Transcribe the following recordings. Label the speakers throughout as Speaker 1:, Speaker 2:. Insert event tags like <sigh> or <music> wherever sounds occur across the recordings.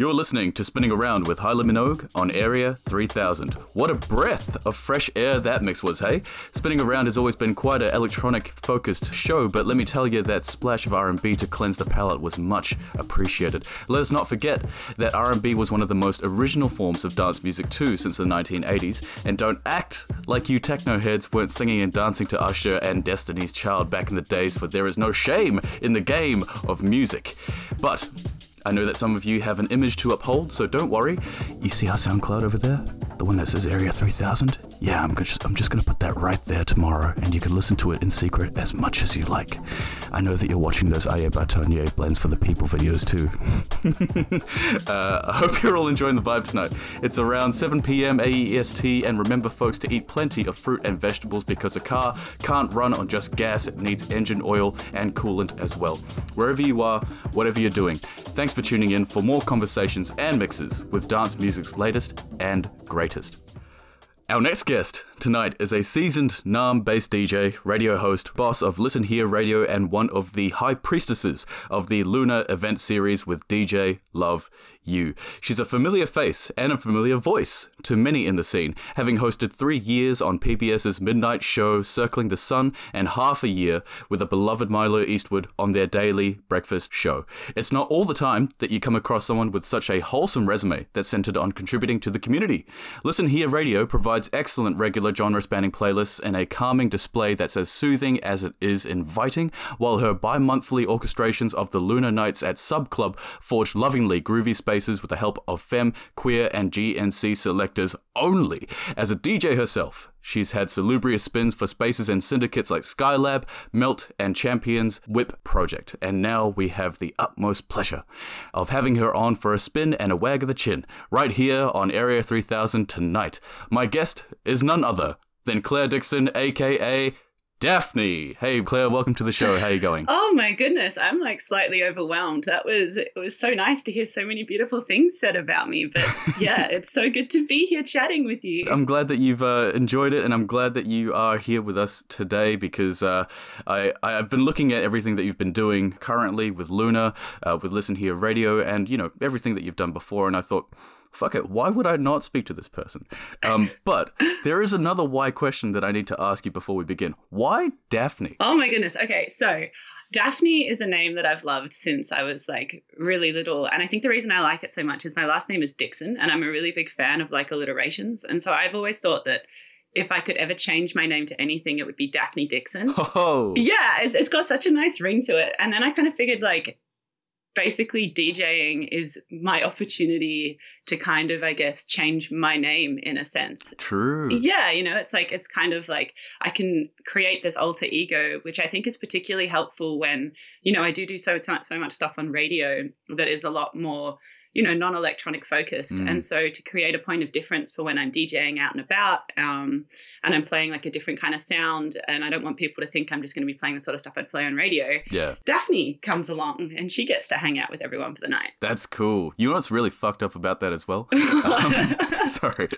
Speaker 1: You're listening to Spinning Around with Highly Minogue on Area 3000. What a breath of fresh air that mix was, hey? Spinning Around has always been quite an electronic-focused show, but let me tell you that splash of R&B to cleanse the palate was much appreciated. Let us not forget that R&B was one of the most original forms of dance music too since the 1980s, and don't act like you techno heads weren't singing and dancing to Usher and Destiny's Child back in the days, for there is no shame in the game of music. But I know that some of you have an image to uphold, so don't worry. You see our SoundCloud over there? The one that says Area 3000? Yeah, I'm just, I'm just gonna put that right there tomorrow, and you can listen to it in secret as much as you like. I know that you're watching those Aye Batonier blends for the people videos too. <laughs> uh, I hope you're all enjoying the vibe tonight. It's around 7 p.m. AEST, and remember, folks, to eat plenty of fruit and vegetables because a car can't run on just gas, it needs engine oil and coolant as well. Wherever you are, whatever you're doing, thanks for tuning in for more conversations and mixes with dance music's latest and greatest. Our next guest tonight is a seasoned Naarm based DJ, radio host, boss of Listen Here Radio, and one of the high priestesses of the Luna event series with DJ Love You. She's a familiar face and a familiar voice to many in the scene, having hosted three years on PBS's midnight show Circling the Sun and half a year with the beloved Milo Eastwood on their daily breakfast show. It's not all the time that you come across someone with such a wholesome resume that's centered on contributing to the community. Listen Here Radio provides excellent regular genre spanning playlists and a calming display that's as soothing as it is inviting, while her bi monthly orchestrations of the Luna Nights at Sub Club forge lovingly groovy with the help of femme, queer, and GNC selectors only. As a DJ herself, She's had salubrious spins for spaces and syndicates like Skylab, Melt, and Champions Whip Project. And now we have the utmost pleasure of having her on for a spin and a wag of the chin right here on Area 3000 tonight. My guest is none other than Claire Dickson, aka Daphne. Hey Claire, welcome to the show. How you going? <laughs>
Speaker 2: oh my goodness, I'm like slightly overwhelmed. That was it was so nice to hear so many beautiful things said about me. But <laughs> yeah, it's so good to be here chatting with you.
Speaker 1: I'm glad that you've uh, enjoyed it, and I'm glad that you are here with us today because uh, I I've been looking at everything that you've been doing currently with Luna, uh, with Listen Here Radio, and you know everything that you've done before, and I thought fuck it, why would I not speak to this person? Um, <laughs> but there is another why question that I need to ask you before we begin. Why Daphne?
Speaker 2: Oh my goodness. Okay, so Daphne is a name that I've loved since I was like really little. And I think the reason I like it so much is my last name is Dickson, and I'm a really big fan of like alliterations. And so I've always thought that if I could ever change my name to anything, it would be Daphne Dickson. <laughs>
Speaker 1: Oh.
Speaker 2: Yeah, it's, it's got such a nice ring to it. And then I kind of figured like basically DJing is my opportunity to kind of, I guess, change my name in a sense.
Speaker 1: True.
Speaker 2: Yeah, you know, it's like, it's kind of like I can create this alter ego, which I think is particularly helpful when, you know, I do do so, so much, so much stuff on radio that is a lot more you know, non-electronic focused.
Speaker 1: Mm.
Speaker 2: And so to create a point of difference for when I'm DJing out and about, um, and I'm playing like a different kind of sound, and I don't want people to think I'm just going to be playing the sort of stuff I'd play on radio.
Speaker 1: Yeah.
Speaker 2: Daphne comes along and she gets to hang out with everyone for the night.
Speaker 1: That's cool. You know what's really fucked up about that as well? <laughs> Um, <laughs> sorry.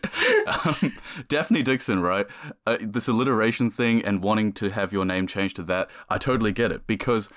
Speaker 1: Um, Daphne Dickson, right? Uh, this alliteration thing and wanting to have your name changed to that, I totally get it because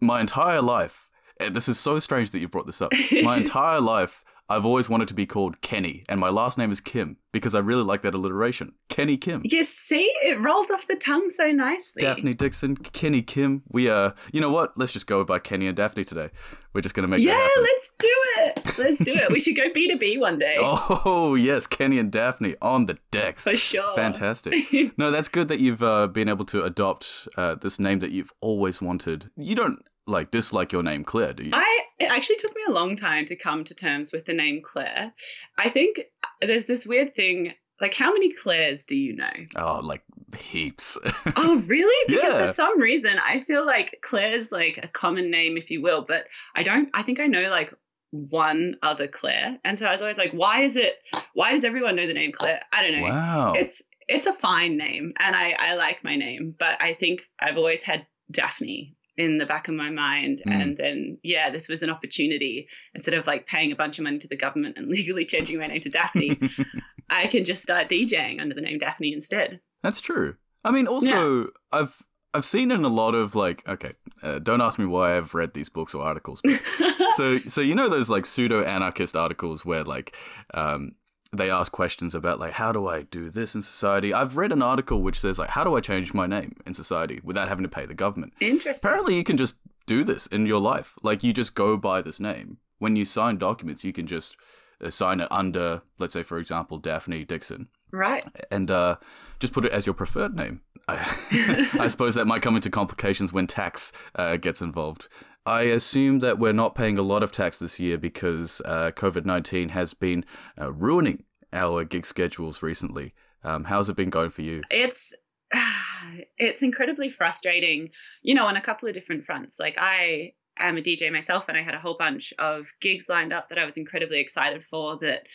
Speaker 1: my entire life, this is so strange that you brought this up. <laughs> My entire life, I've always wanted to be called Kenny, and my last name is Kim because I really like that alliteration. Kenny Kim.
Speaker 2: You see, it rolls off the tongue so nicely.
Speaker 1: Daphne Dickson, Kenny Kim. We are, you know what? Let's just go by Kenny and Daphne today. We're just gonna make
Speaker 2: yeah,
Speaker 1: that happen.
Speaker 2: let's do it. Let's do it. We should go B to B one day. <laughs>
Speaker 1: Oh yes, Kenny and Daphne on the decks.
Speaker 2: For sure.
Speaker 1: Fantastic. <laughs> no, that's good that you've uh, been able to adopt uh, this name that you've always wanted. You don't like dislike your name Claire, do you?
Speaker 2: I it actually took me a long time to come to terms with the name Claire. I think uh, there's this weird thing. Like, how many Claires do you know?
Speaker 1: oh, like heaps. <laughs>
Speaker 2: Oh, really? Because
Speaker 1: Yeah.
Speaker 2: for some reason, I feel like Claire's like a common name, if you will, but I don't, I think I know like one other Claire. And so I was always like, why is it, why does everyone know the name Claire? I don't know.
Speaker 1: wow.
Speaker 2: It's, it's a fine name and I, I like my name, but I think I've always had Daphne in the back of my mind.
Speaker 1: Mm.
Speaker 2: And then, yeah, this was an opportunity. Instead of like paying a bunch of money to the government and <laughs> legally changing my name to Daphne, <laughs> I can just start DJing under the name Daphne instead.
Speaker 1: That's true. I mean, also, I've I've seen in a lot of like, okay, uh, don't ask me why I've read these books or articles. But, <laughs> so, so you know those like pseudo anarchist articles where like, um, they ask questions about like how do I do this in society. I've read an article which says like how do I change my name in society without having to pay the government.
Speaker 2: Interesting.
Speaker 1: Apparently, you can just do this in your life. Like you just go by this name. When you sign documents, you can just uh, sign it under, let's say, for example, Daphne Dickson,
Speaker 2: Right.
Speaker 1: and uh, just put it as your preferred name. I, <laughs> I suppose that might come into complications when tax uh, gets involved. I assume that we're not paying a lot of tax this year because uh, COVID 19 has been uh, ruining our gig schedules recently. Um, how's it been going for you?
Speaker 2: It's <sighs> it's incredibly frustrating, you know, on a couple of different fronts. Like I am a DJ myself and I had a whole bunch of gigs lined up that I was incredibly excited for that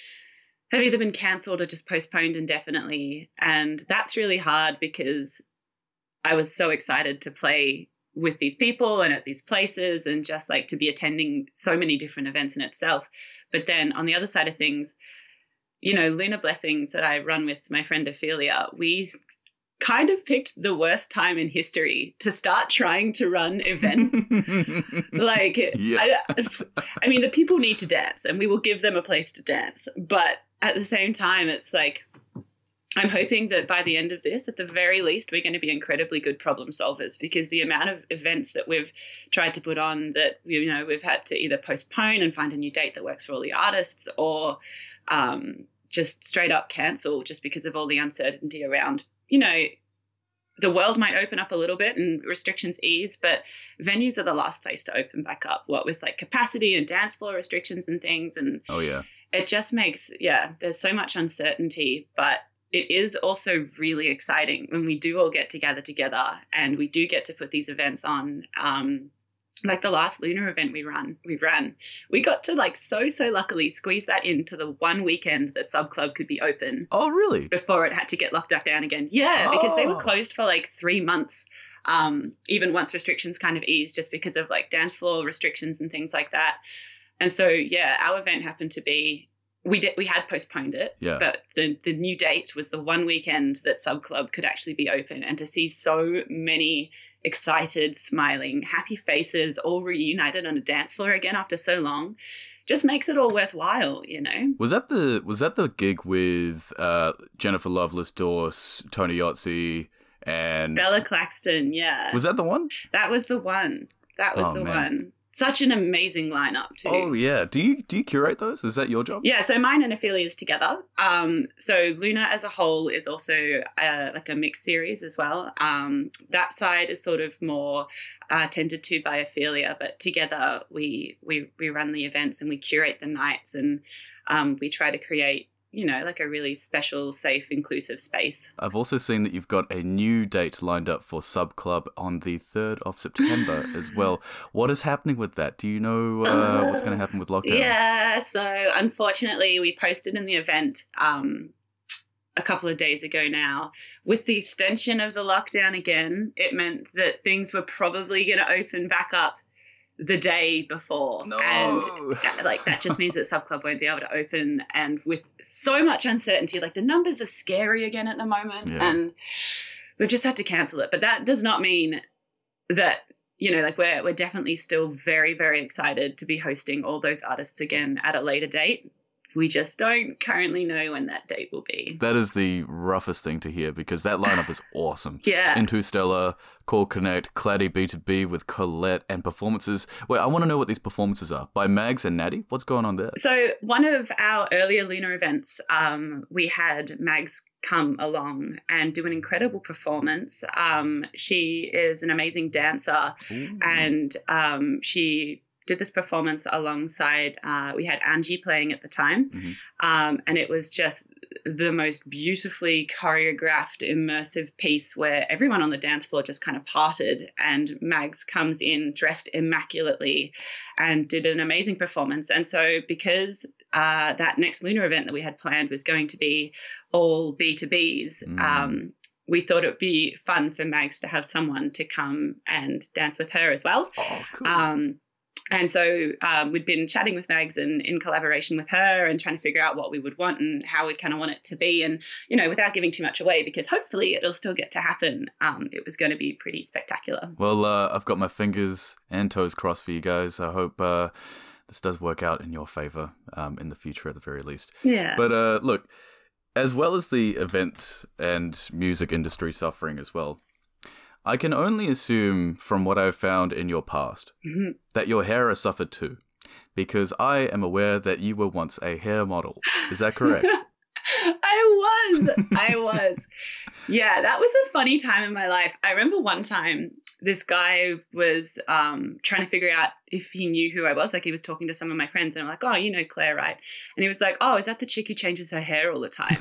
Speaker 2: have either been cancelled or just postponed indefinitely. And that's really hard because I was so excited to play with these people and at these places and just like to be attending so many different events in itself. But then on the other side of things, you know, Luna Blessings that I run with my friend Ophelia, we kind of picked the worst time in history to start trying to run events. <laughs> like,
Speaker 1: Yeah.
Speaker 2: I, I mean, the people need to dance and we will give them a place to dance. But at the same time, it's like, I'm hoping that by the end of this, at the very least, we're going to be incredibly good problem solvers because the amount of events that we've tried to put on that you know we've had to either postpone and find a new date that works for all the artists, or um, just straight up cancel just because of all the uncertainty around you know the world might open up a little bit and restrictions ease, but venues are the last place to open back up. What with like capacity and dance floor restrictions and things, and
Speaker 1: oh yeah.
Speaker 2: it just makes yeah there's so much uncertainty but it is also really exciting when we do all get together together and we do get to put these events on um like the last Luna event we ran we ran we got to like so so luckily squeeze that into the one weekend that sub club could be open
Speaker 1: Oh really?
Speaker 2: before it had to get locked down again yeah because they were
Speaker 1: Oh.
Speaker 2: closed for like three months um, even once restrictions kind of eased just because of like dance floor restrictions and things like that and so yeah our event happened to be we did we had postponed it
Speaker 1: Yeah.
Speaker 2: but the the new date was the one weekend that sub club could actually be open and to see so many excited smiling happy faces all reunited on a dance floor again after so long just makes it all worthwhile you know
Speaker 1: Was that the was that the gig with uh, Jennifer Loveless, Dorse, Tony Yotzi, and
Speaker 2: bella claxton yeah
Speaker 1: Was that the one?
Speaker 2: That was the one. That was
Speaker 1: Oh,
Speaker 2: the
Speaker 1: man.
Speaker 2: one. Such an amazing lineup too.
Speaker 1: Oh yeah. Do you do you curate those? Is that your job?
Speaker 2: Yeah, so mine and Ophelia's together. Um, so Luna as a whole is also uh, like a mixed series as well. Um, that side is sort of more uh, tended to by Ophelia, but together we we we run the events and we curate the nights and um, we try to create you know like a really special, safe, inclusive space.
Speaker 1: I've also seen that you've got a new date lined up for Sub Club on the 3rd of September <gasps> as well. What is happening with that? Do you know uh, what's going to happen with lockdown?
Speaker 2: Yeah, so unfortunately, we posted in the event um, a couple of days ago now. With the extension of the lockdown again, it meant that things were probably going to open back up the day before.
Speaker 1: No.
Speaker 2: And uh, like that just means that sub club won't be able to open and with so much uncertainty like the numbers are scary again at the moment
Speaker 1: Yeah.
Speaker 2: and we've just had to cancel it but that does not mean that you know like we're we're definitely still very very excited to be hosting all those artists again at a later date we just don't currently know when that date will be
Speaker 1: That is the roughest thing to hear because that lineup is <laughs> awesome.
Speaker 2: yeah
Speaker 1: Into Stella, Call Connect, Claddy B2B with Colette, and performances. Wait, I want to know what these performances are. By Mags and Natty? What's going on there?
Speaker 2: So one of our earlier Luna events, um, we had Mags come along and do an incredible performance. Um, she is an amazing dancer,
Speaker 1: Ooh.
Speaker 2: and um, she did this performance alongside. Uh, we had Angie playing at the time,
Speaker 1: Mhm.
Speaker 2: um, and it was just the most beautifully choreographed, immersive piece where everyone on the dance floor just kind of parted, and Mags comes in dressed immaculately and did an amazing performance. And so, because uh, that next Luna event that we had planned was going to be all B2Bs,
Speaker 1: Mm.
Speaker 2: um, we thought it would be fun for Mags to have someone to come and dance with her as well.
Speaker 1: Oh, cool.
Speaker 2: Um, and so um, we'd been chatting with Mags and in collaboration with her and trying to figure out what we would want and how we'd kind of want it to be. And, you know, without giving too much away, because hopefully it'll still get to happen, um, it was going to be pretty spectacular.
Speaker 1: Well, uh, I've got my fingers and toes crossed for you guys. I hope uh, this does work out in your favor um, in the future at the very least.
Speaker 2: Yeah.
Speaker 1: But uh, look, as well as the event and music industry suffering as well, I can only assume from what I've found in your past
Speaker 2: Mhm.
Speaker 1: that your hair has suffered too, because I am aware that you were once a hair model. Is that correct? <laughs>
Speaker 2: I was. I <laughs> was. Yeah, that was a funny time in my life. I remember one time this guy was um, trying to figure out if he knew who I was. Like he was talking to some of my friends, and I'm like, "Oh, you know Claire, right?" And he was like, "Oh, is that the chick who changes her hair all the time?"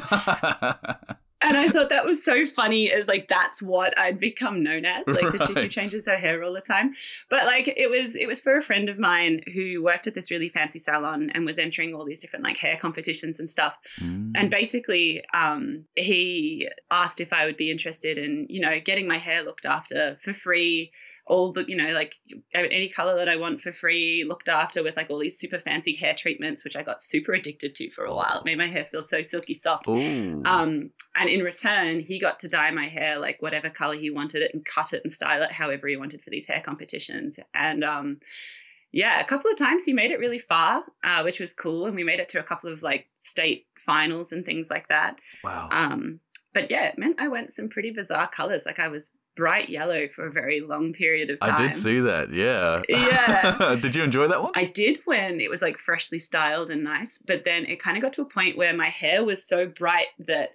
Speaker 2: <laughs> and I thought that was so funny. As like that's what I'd become known as, like the chick who changes her hair all the time. But like it was, it was for a friend of mine who worked at this really fancy salon and was entering all these different like hair competitions and stuff.
Speaker 1: Mm.
Speaker 2: And basically, um, he asked if I would be interested in, you know, getting my hair looked after for free, all the, you know, like any color that I want for free, looked after with like all these super fancy hair treatments, which I got super addicted to for a while. It made my hair feel so silky soft.
Speaker 1: Ooh.
Speaker 2: Um, and in return, he got to dye my hair like whatever color he wanted it and cut it and style it however he wanted for these hair competitions. And um, yeah, a couple of times he made it really far, uh, which was cool. And we made it to a couple of like state finals and things like that.
Speaker 1: wow.
Speaker 2: Um, but yeah, it meant I went some pretty bizarre colors. Like I was bright yellow for a very long period of time.
Speaker 1: I did see that. Yeah.
Speaker 2: Yeah. <laughs>
Speaker 1: did you enjoy that one?
Speaker 2: I did when it was like freshly styled and nice, but then it kind of got to a point where my hair was so bright that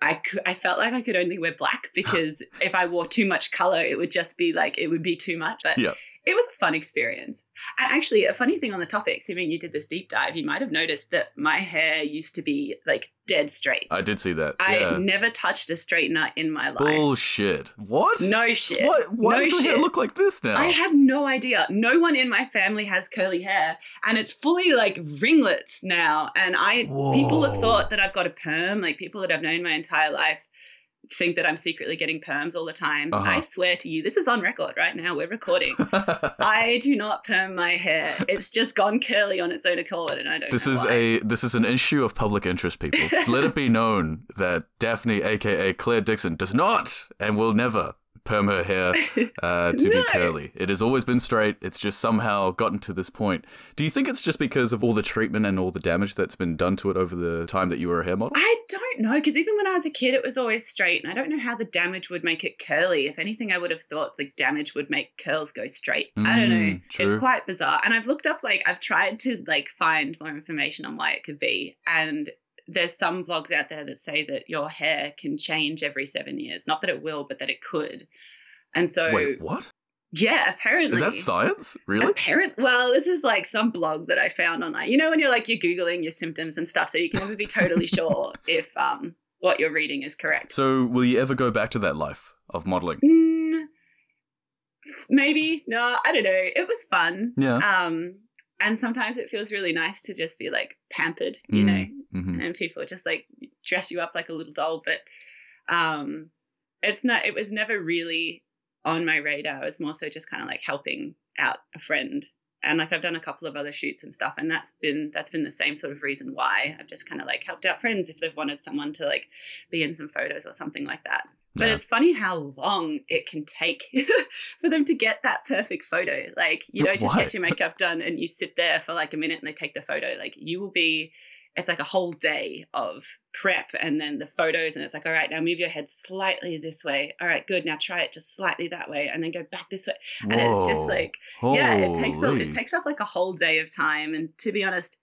Speaker 2: I could, I felt like I could only wear black because if I wore too much color, it would just be like it would be too much. But
Speaker 1: Yeah.
Speaker 2: It was a fun experience. And actually, a funny thing on the topic, assuming you did this deep dive, you might have noticed that my hair used to be like dead straight.
Speaker 1: I did see that.
Speaker 2: I
Speaker 1: yeah.
Speaker 2: never touched a straightener in my life.
Speaker 1: Bullshit. What?
Speaker 2: No shit.
Speaker 1: What? Why
Speaker 2: no
Speaker 1: does your hair look like this now?
Speaker 2: I have no idea. No one in my family has curly hair, and it's fully like ringlets now. And I people have thought that I've got a perm. Like people that I've known my entire life think that I'm secretly getting perms all the time.
Speaker 1: Uh-huh.
Speaker 2: I swear to you, this is on record right now. We're recording. <laughs> I do not perm my hair. It's just gone curly on its own accord, and I don't.
Speaker 1: This is
Speaker 2: why.
Speaker 1: a this is an issue of public interest, people. <laughs> Let it be known that Daphne, aka Claire Dickson, does not and will never perm her hair <laughs> uh, to be curly. It has always been straight. It's just somehow gotten to this point. Do you think it's just because of all the treatment and all the damage that's been done to it over the time that you were a hair model?
Speaker 2: I don't know because even when I was a kid, it was always straight, and I don't know how the damage would make it curly. If anything, I would have thought the damage would make curls go straight. I don't know.
Speaker 1: Mm,
Speaker 2: It's quite bizarre, and I've looked up like I've tried to like find more information on why it could be, and there's some blogs out there that say that your hair can change every seven years. Not that it will, but that it could. And so,
Speaker 1: Wait, what?
Speaker 2: yeah, apparently,
Speaker 1: Is that science? Really?
Speaker 2: Apparent. Well, this is like some blog that I found online. You know, when you're like you're googling your symptoms and stuff, so you can never be totally <laughs> sure if um what you're reading is correct.
Speaker 1: So, will you ever go back to that life of modeling?
Speaker 2: Mm, maybe no, I don't know. It was fun.
Speaker 1: Yeah.
Speaker 2: Um, and sometimes it feels really nice to just be like pampered, you know,
Speaker 1: hmm
Speaker 2: and people just like dress you up like a little doll. But um, it's not. It was never really on my radar. It was more so just kind of like helping out a friend. And like I've done a couple of other shoots and stuff, and that's been that's been the same sort of reason why I've just kind of like helped out friends if they've wanted someone to like be in some photos or something like that. But
Speaker 1: Yeah.
Speaker 2: it's funny how long it can take <laughs> for them to get that perfect photo. Like you don't just
Speaker 1: why?
Speaker 2: get your makeup done and you sit there for like a minute and they take the photo. Like you will be it's like a whole day of prep and then the photos and it's like all right now move your head slightly this way. All right good now try it just slightly that way and then go back this way. And it's just like yeah it takes up, it takes up like a whole day of time and to be honest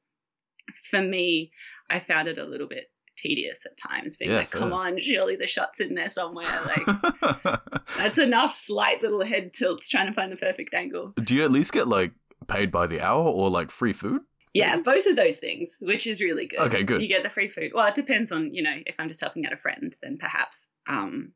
Speaker 2: for me i found it a little bit tedious at times being
Speaker 1: Yeah,
Speaker 2: like come
Speaker 1: fair.
Speaker 2: on surely the shot's in there somewhere like <laughs> that's enough slight little head tilts trying to find the perfect angle.
Speaker 1: Do you at least get like paid by the hour or like free food?
Speaker 2: Yeah both of those things which is really good.
Speaker 1: Okay, good.
Speaker 2: you get the free food. Well it depends on you know if i'm just helping out a friend then perhaps um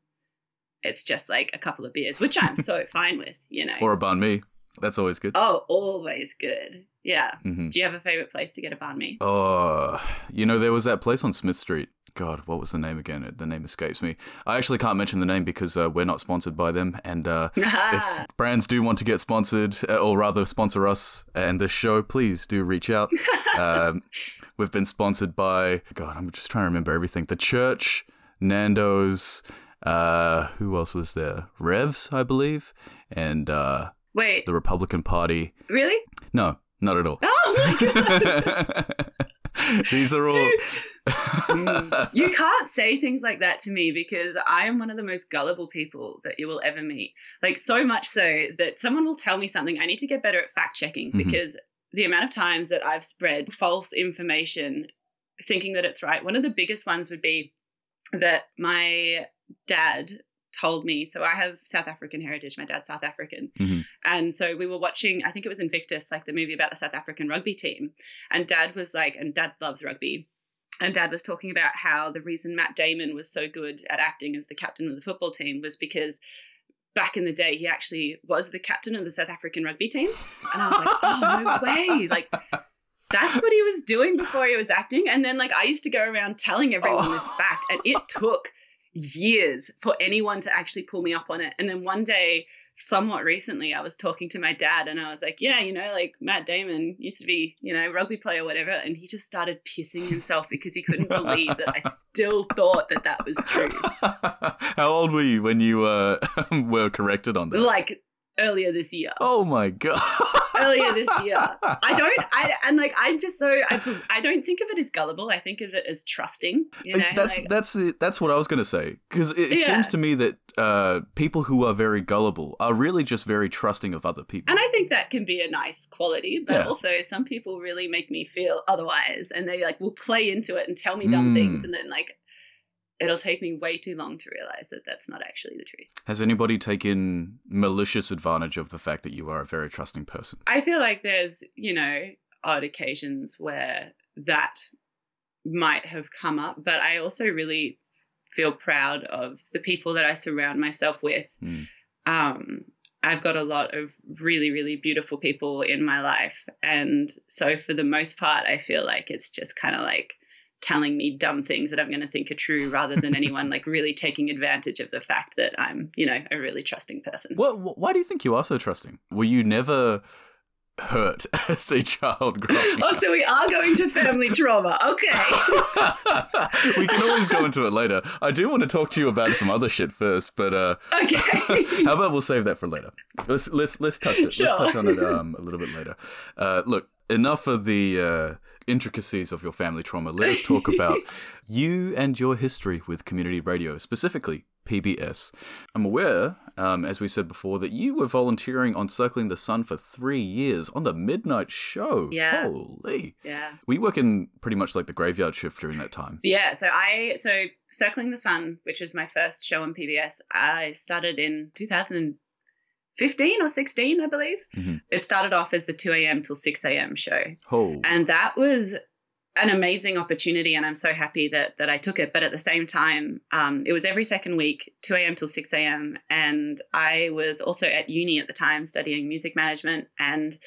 Speaker 2: it's just like a couple of beers which i'm so <laughs> fine with you know.
Speaker 1: Or a banh mi? That's always good.
Speaker 2: oh always good. Yeah.
Speaker 1: Hmm
Speaker 2: do you have a favorite place to get a banh mi?
Speaker 1: Oh, you know, there was that place on Smith Street God, what was the name again? The name escapes me. I actually can't mention the name because uh, we're not sponsored by them. And uh, <laughs> if brands do want to get sponsored, uh, or rather sponsor us and this show, please do reach out. <laughs> um, we've been sponsored by, God, I'm just trying to remember everything. The church, Nando's, uh, who else was there? Revs, I believe, and uh,
Speaker 2: Wait,
Speaker 1: the Republican Party.
Speaker 2: really?
Speaker 1: No, not at all.
Speaker 2: Oh my god. <laughs> <laughs>
Speaker 1: These are all.
Speaker 2: Dude. you can't say things like that to me because I am one of the most gullible people that you will ever meet. Like, so much so that someone will tell me something. I need to get better at fact checking
Speaker 1: Mhm.
Speaker 2: because the amount of times that I've spread false information thinking that it's right, one of the biggest ones would be that my dad told me. So I have South African heritage. My dad's South African.
Speaker 1: Mhm.
Speaker 2: And so we were watching, I think it was Invictus, like the movie about the South African rugby team. And dad was like, and dad loves rugby. And dad was talking about how the reason Matt Damon was so good at acting as the captain of the football team was because back in the day he actually was the captain of the South African rugby team. And I was like, oh, no <laughs> way. Like, that's what he was doing before he was acting. And then, like, I used to go around telling everyone this fact, and it took years for anyone to actually pull me up on it. And then one day, somewhat recently, I was talking to my dad, and I was like, "Yeah, you know, like Matt Damon used to be, you know, rugby player, whatever." And he just started pissing himself because he couldn't believe that I <laughs> still thought that that was true. <laughs>
Speaker 1: How old were you when you uh, <laughs> were corrected on that?
Speaker 2: Like earlier this year.
Speaker 1: oh my god!
Speaker 2: earlier this year. I <laughs> don't. I and like I'm just so. I, I don't think of it as gullible. I think of it as trusting. You know,
Speaker 1: that's
Speaker 2: like,
Speaker 1: that's the, that's what I was gonna say because it, it
Speaker 2: Yeah.
Speaker 1: seems to me that uh, people who are very gullible are really just very trusting of other people.
Speaker 2: and I think that can be a nice quality, but
Speaker 1: Yeah.
Speaker 2: also some people really make me feel otherwise, and they like will play into it and tell me dumb
Speaker 1: Mm.
Speaker 2: things, and then like it'll take me way too long to realize that that's not actually the truth.
Speaker 1: Has anybody taken malicious advantage of the fact that you are a very trusting person?
Speaker 2: I feel like there's, you know, odd occasions where that might have come up, but I also really feel proud of the people that I surround myself with.
Speaker 1: Mm.
Speaker 2: Um, I've got a lot of really, really beautiful people in my life. And so, for the most part, I feel like it's just kind of like telling me dumb things that I'm going to think are true rather than anyone like really taking advantage of the fact that I'm, you know, a really trusting person.
Speaker 1: What? Why do you think you are so trusting? Were you never hurt <laughs> as a child growing
Speaker 2: Oh,
Speaker 1: up?
Speaker 2: so we are going to family <laughs> trauma. Okay. <laughs>
Speaker 1: we can always go into it later. I do want to talk to you about some other shit first, but uh,
Speaker 2: Okay.
Speaker 1: how about we'll save that for later? Let's let's let's touch it.
Speaker 2: Sure.
Speaker 1: Let's touch on it um, a little bit later. Uh, look, enough of the uh, intricacies of your family trauma. Let us talk about <laughs> you and your history with community radio, specifically PBS. I'm aware, um, as we said before, that you were volunteering on Circling the Sun for three years on the midnight show.
Speaker 2: Yeah.
Speaker 1: Holy.
Speaker 2: yeah.
Speaker 1: We work in pretty much like the graveyard shift during that time.
Speaker 2: So, yeah. So I so Circling the Sun, which was my first show on PBS, I started in 2015 or 16, I believe.
Speaker 1: Mhm.
Speaker 2: It started off as the 2 a.m. till 6 a.m. show,
Speaker 1: Oh.
Speaker 2: and that was an amazing opportunity and i'm so happy that that i took it but at the same time um, it was every second week 2 a.m till 6 a.m and i was also at uni at the time studying music management and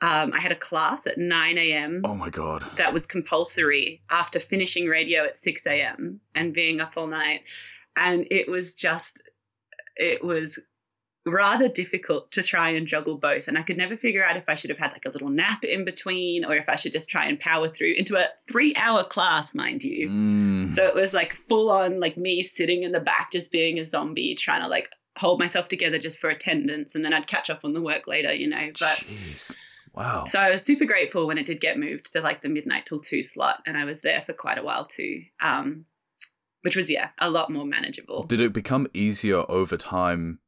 Speaker 2: um, i had a class at 9 a.m
Speaker 1: oh my god.
Speaker 2: that was compulsory after finishing radio at 6 a.m. and being up all night. And it was just, it was rather difficult to try and juggle both. And I could never figure out if I should have had like a little nap in between or if I should just try and power through into a three hour class, mind you.
Speaker 1: Mm.
Speaker 2: So it was like full on, like me sitting in the back, just being a zombie, trying to like hold myself together just for attendance. And then I'd catch up on the work later, you know. But
Speaker 1: Jeez. Wow.
Speaker 2: so I was super grateful when it did get moved to like the midnight till two slot, and I was there for quite a while too. Um, which was yeah, a lot more manageable.
Speaker 1: Did it become easier over time?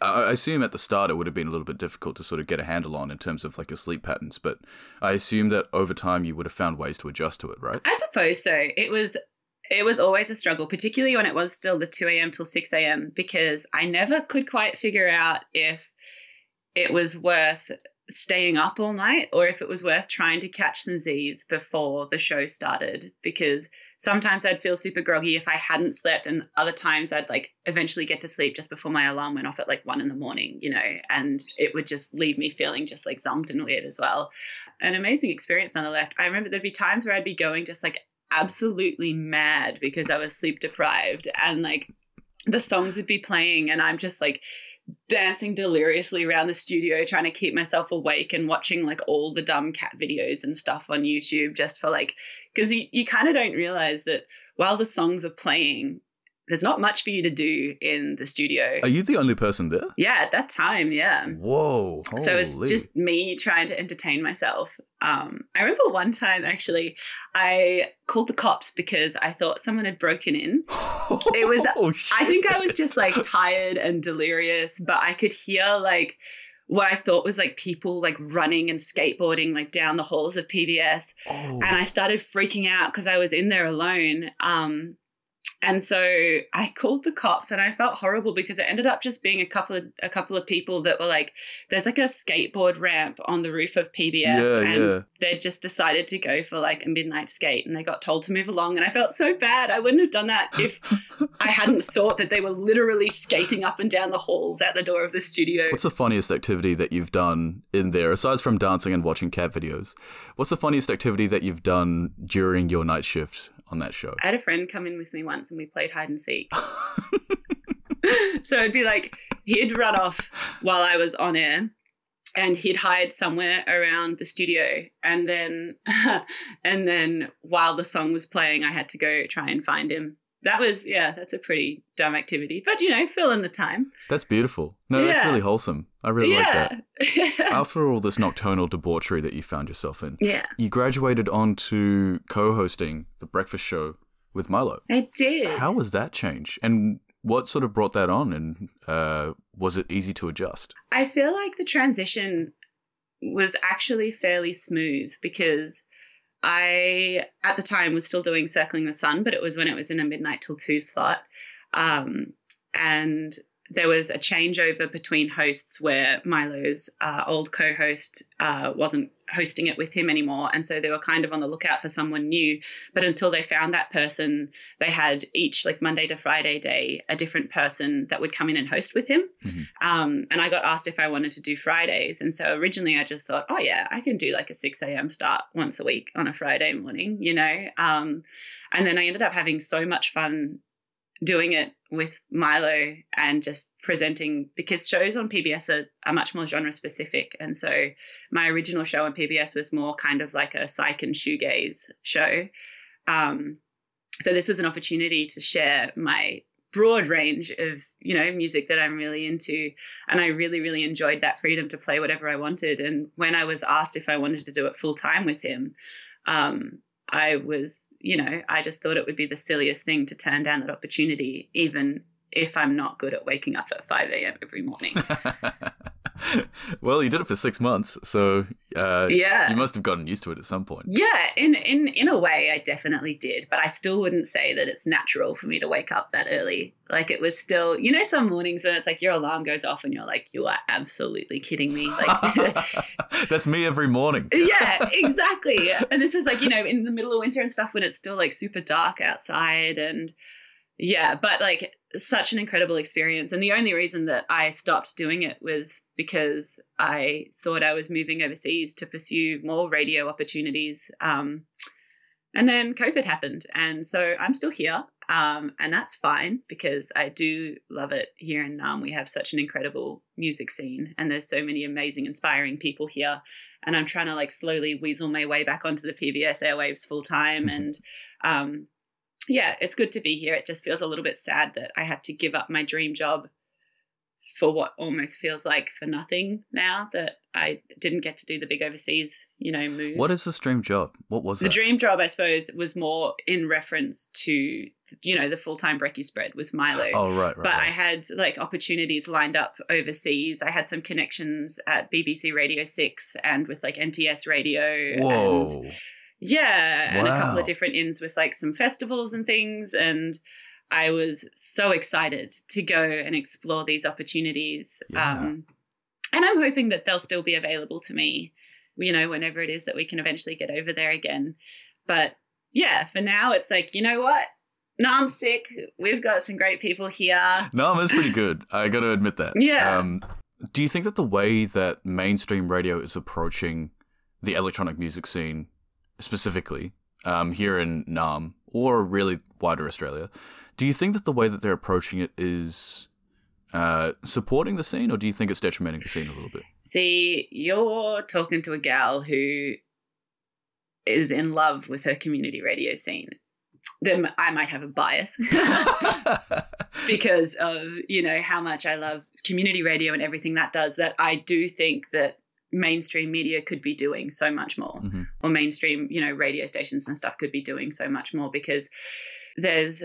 Speaker 1: I assume at the start it would have been a little bit difficult to sort of get a handle on in terms of like your sleep patterns, but I assume that over time you would have found ways to adjust to it, right?
Speaker 2: I suppose so. It was it was always a struggle, particularly when it was still the two a.m. till six a.m. because I never could quite figure out if it was worth staying up all night or if it was worth trying to catch some Z's before the show started because sometimes I'd feel super groggy if I hadn't slept and other times I'd like eventually get to sleep just before my alarm went off at like one in the morning, you know, and it would just leave me feeling just like zonked and weird as well. An amazing experience nonetheless. I remember there'd be times where I'd be going just like absolutely mad because I was sleep deprived and like the songs would be playing and I'm just like dancing deliriously around the studio trying to keep myself awake and watching like all the dumb cat videos and stuff on YouTube just for like because you, you kind of don't realize that while the songs are playing there's not much for you to do in the studio.
Speaker 1: Are you the only person there?
Speaker 2: Yeah, at that time, yeah.
Speaker 1: Whoa.
Speaker 2: So it's just me trying to entertain myself. Um, I remember one time actually, I called the cops because I thought someone had broken in. <laughs> it was-
Speaker 1: Oh,
Speaker 2: I think I was just like tired and delirious, but I could hear like what I thought was like people like running and skateboarding like down the halls of PBS
Speaker 1: Oh.
Speaker 2: and I started freaking out because I was in there alone. Um, and so I called the cops, and I felt horrible because it ended up just being a couple of a couple of people that were like, "There's like a skateboard ramp on the roof of PBS,
Speaker 1: Yeah,
Speaker 2: and
Speaker 1: yeah.
Speaker 2: they just decided to go for like a midnight skate, and they got told to move along, and I felt so bad. I wouldn't have done that if <laughs> I hadn't thought that they were literally skating up and down the halls at the door of the studio.
Speaker 1: What's the funniest activity that you've done in there, aside from dancing and watching cat videos? What's the funniest activity that you've done during your night shift on that show?
Speaker 2: I had a friend come in with me once and we played hide and seek. <laughs> <laughs> so it'd be like he'd run off while I was on air and he'd hide somewhere around the studio and then <laughs> and then while the song was playing I had to go try and find him. That was yeah, that's a pretty dumb activity. But you know, fill in the time.
Speaker 1: That's beautiful. No, that's really wholesome. I really like that. <laughs> After all this nocturnal debauchery that you found yourself in,
Speaker 2: yeah.
Speaker 1: you graduated onto co-hosting the breakfast show with Milo.
Speaker 2: I did.
Speaker 1: How was that change? And what sort of brought that on? And uh, was it easy to adjust?
Speaker 2: I feel like the transition was actually fairly smooth because I, at the time, was still doing Circling the Sun, but it was when it was in a midnight till two slot. Um, and there was a changeover between hosts where Milo's uh, old co host uh, wasn't hosting it with him anymore. And so they were kind of on the lookout for someone new. But until they found that person, they had each, like Monday to Friday day, a different person that would come in and host with him. Um, and I got asked if I wanted to do Fridays. And so originally I just thought, oh, yeah, I can do like a 6 a.m. start once a week on a Friday morning, you know? Um, and then I ended up having so much fun doing it with Milo and just presenting because shows on PBS are, are much more genre specific. And so my original show on PBS was more kind of like a psych and shoegaze show. Um, so this was an opportunity to share my broad range of you know music that I'm really into and I really really enjoyed that freedom to play whatever I wanted and when I was asked if I wanted to do it full time with him um I was you know I just thought it would be the silliest thing to turn down that opportunity even if I'm not good at waking up at 5 a.m. every morning <laughs>
Speaker 1: well, you did it for six months, so uh,
Speaker 2: yeah
Speaker 1: you must have gotten used to it at some point.
Speaker 2: Yeah, in in in a way, I definitely did, but I still wouldn't say that it's natural for me to wake up that early. Like it was still, you know, some mornings when it's like your alarm goes off and you're like, you are absolutely kidding me. Like, <laughs>
Speaker 1: That's me every morning. <laughs>
Speaker 2: yeah, exactly. And this was like, you know, in the middle of winter and stuff when it's still like super dark outside, and yeah, but like such an incredible experience. And the only reason that I stopped doing it was because I thought I was moving overseas to pursue more radio opportunities. Um, and then COVID happened. And so I'm still here. Um, and that's fine because I do love it here in Naarm. We have such an incredible music scene and there's so many amazing, inspiring people here. And I'm trying to like slowly weasel my way back onto the PBS airwaves full time. <laughs> and um, yeah, it's good to be here. It just feels a little bit sad that I had to give up my dream job for what almost feels like for nothing now that I didn't get to do the big overseas, you know, move.
Speaker 1: What is this dream job? What was
Speaker 2: the
Speaker 1: that?
Speaker 2: dream job, I suppose, was more in reference to, you know, the full time brekkie spread with Milo.
Speaker 1: oh, right, right.
Speaker 2: But I had like opportunities lined up overseas. I had some connections at BBC Radio 6 and with like NTS Radio.
Speaker 1: Whoa.
Speaker 2: And yeah, and a couple of different ins with like some festivals and things. And I was so excited to go and explore these opportunities.
Speaker 1: Yeah.
Speaker 2: Um, and I'm hoping that they'll still be available to me, you know, whenever it is that we can eventually get over there again. But yeah, for now, it's like, you know what? No, I'm sick. We've got some great people here.
Speaker 1: No, it's pretty good. I got to admit that.
Speaker 2: Yeah.
Speaker 1: Um, do you think that the way that mainstream radio is approaching the electronic music scene specifically, um, here in Naarm or really wider Australia, do you think that the way that they're approaching it is uh, supporting the scene, or do you think it's detrimenting the scene a little bit?
Speaker 2: See, you're talking to a gal who is in love with her community radio scene. Then I might have a bias <laughs> <laughs> because of you know how much I love community radio and everything that does. That I do think that mainstream media could be doing so much more,
Speaker 1: mm-hmm.
Speaker 2: or mainstream you know radio stations and stuff could be doing so much more because there's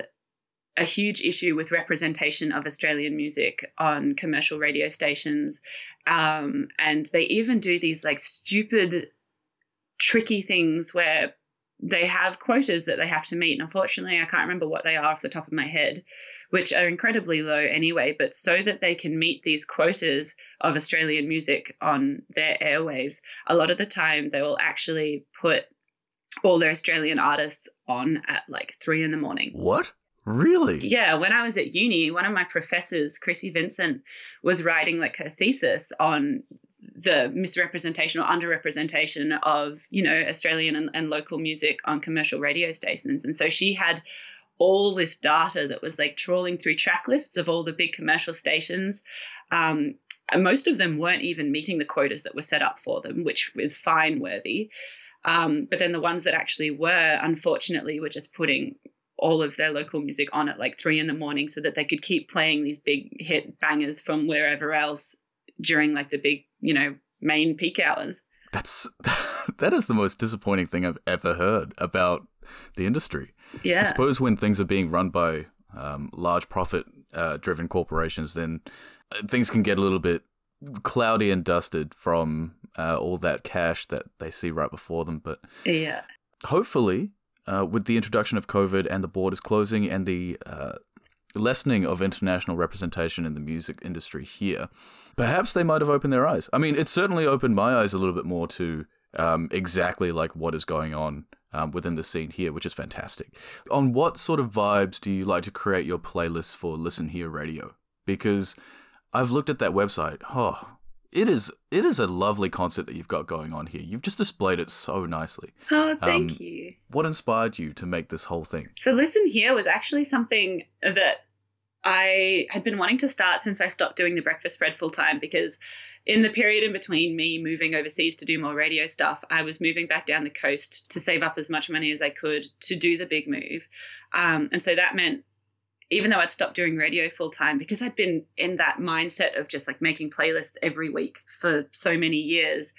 Speaker 2: a huge issue with representation of Australian music on commercial radio stations. Um, and they even do these like stupid, tricky things where they have quotas that they have to meet. And unfortunately, I can't remember what they are off the top of my head, which are incredibly low anyway. But so that they can meet these quotas of Australian music on their airwaves, a lot of the time they will actually put all their Australian artists on at like three in the morning.
Speaker 1: What? Really?
Speaker 2: Yeah. When I was at uni, one of my professors, Chrissy Vincent, was writing like her thesis on the misrepresentation or underrepresentation of, you know, Australian and, and local music on commercial radio stations. And so she had all this data that was like trawling through track lists of all the big commercial stations. Um, most of them weren't even meeting the quotas that were set up for them, which is fine worthy. Um, but then the ones that actually were, unfortunately, were just putting all of their local music on at like three in the morning so that they could keep playing these big hit bangers from wherever else during like the big, you know, main peak hours.
Speaker 1: That's <laughs> that is the most disappointing thing I've ever heard about the industry.
Speaker 2: Yeah.
Speaker 1: I suppose when things are being run by um, large profit uh, driven corporations, then uh, things can get a little bit cloudy and dusted from uh, all that cash that they see right before them. But
Speaker 2: yeah,
Speaker 1: hopefully uh, with the introduction of COVID and the borders closing and the uh, lessening of international representation in the music industry here, perhaps they might have opened their eyes. I mean, it certainly opened my eyes a little bit more to um, exactly like what is going on um, within the scene here, which is fantastic. On what sort of vibes do you like to create your playlists for Listen Here Radio? Because I've looked at that website. Oh, it is it is a lovely concept that you've got going on here. You've just displayed it so nicely.
Speaker 2: Oh, thank
Speaker 1: Um,
Speaker 2: you.
Speaker 1: What inspired you to make this whole thing?
Speaker 2: So, Listen Here was actually something that I had been wanting to start since I stopped doing the breakfast spread full time because in the period in between me moving overseas to do more radio stuff, I was moving back down the coast to save up as much money as I could to do the big move. Um, and so that meant even though I'd stopped doing radio full time, because I'd been in that mindset of just like making playlists every week for so many years,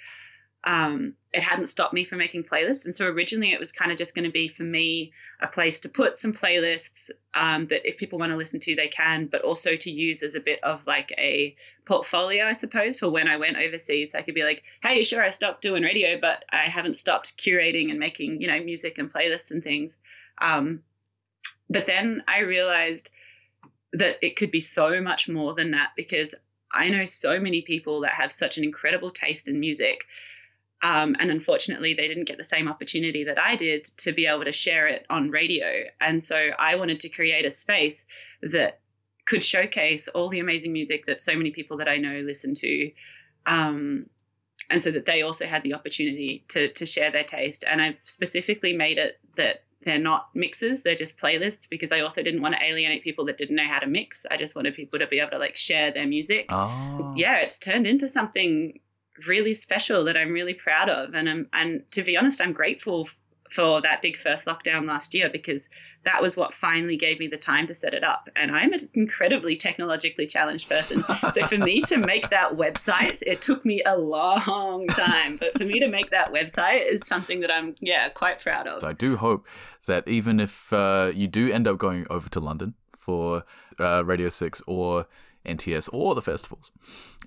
Speaker 2: um, it hadn't stopped me from making playlists. And so originally it was kind of just going to be for me a place to put some playlists um, that if people want to listen to, they can, but also to use as a bit of like a portfolio, I suppose, for when I went overseas. I could be like, hey, sure, I stopped doing radio, but I haven't stopped curating and making, you know, music and playlists and things. Um, but then I realized that it could be so much more than that because I know so many people that have such an incredible taste in music. Um, and unfortunately, they didn't get the same opportunity that I did to be able to share it on radio. And so I wanted to create a space that could showcase all the amazing music that so many people that I know listen to. Um, and so that they also had the opportunity to, to share their taste. And I specifically made it that they're not mixes they're just playlists because i also didn't want to alienate people that didn't know how to mix. I just wanted people to be able to like share their music.
Speaker 1: Oh,
Speaker 2: yeah it's turned into something really special that i'm really proud of and i'm and to be honest i'm grateful for that big first lockdown last year because that was what finally gave me the time to set it up. And i'm an incredibly technologically challenged person. So for me to make that website it took me a long time. But for me to make that website is something that i'm yeah quite proud of.
Speaker 1: I do hope that even if uh, you do end up going over to London for uh, Radio Six or NTS or the festivals,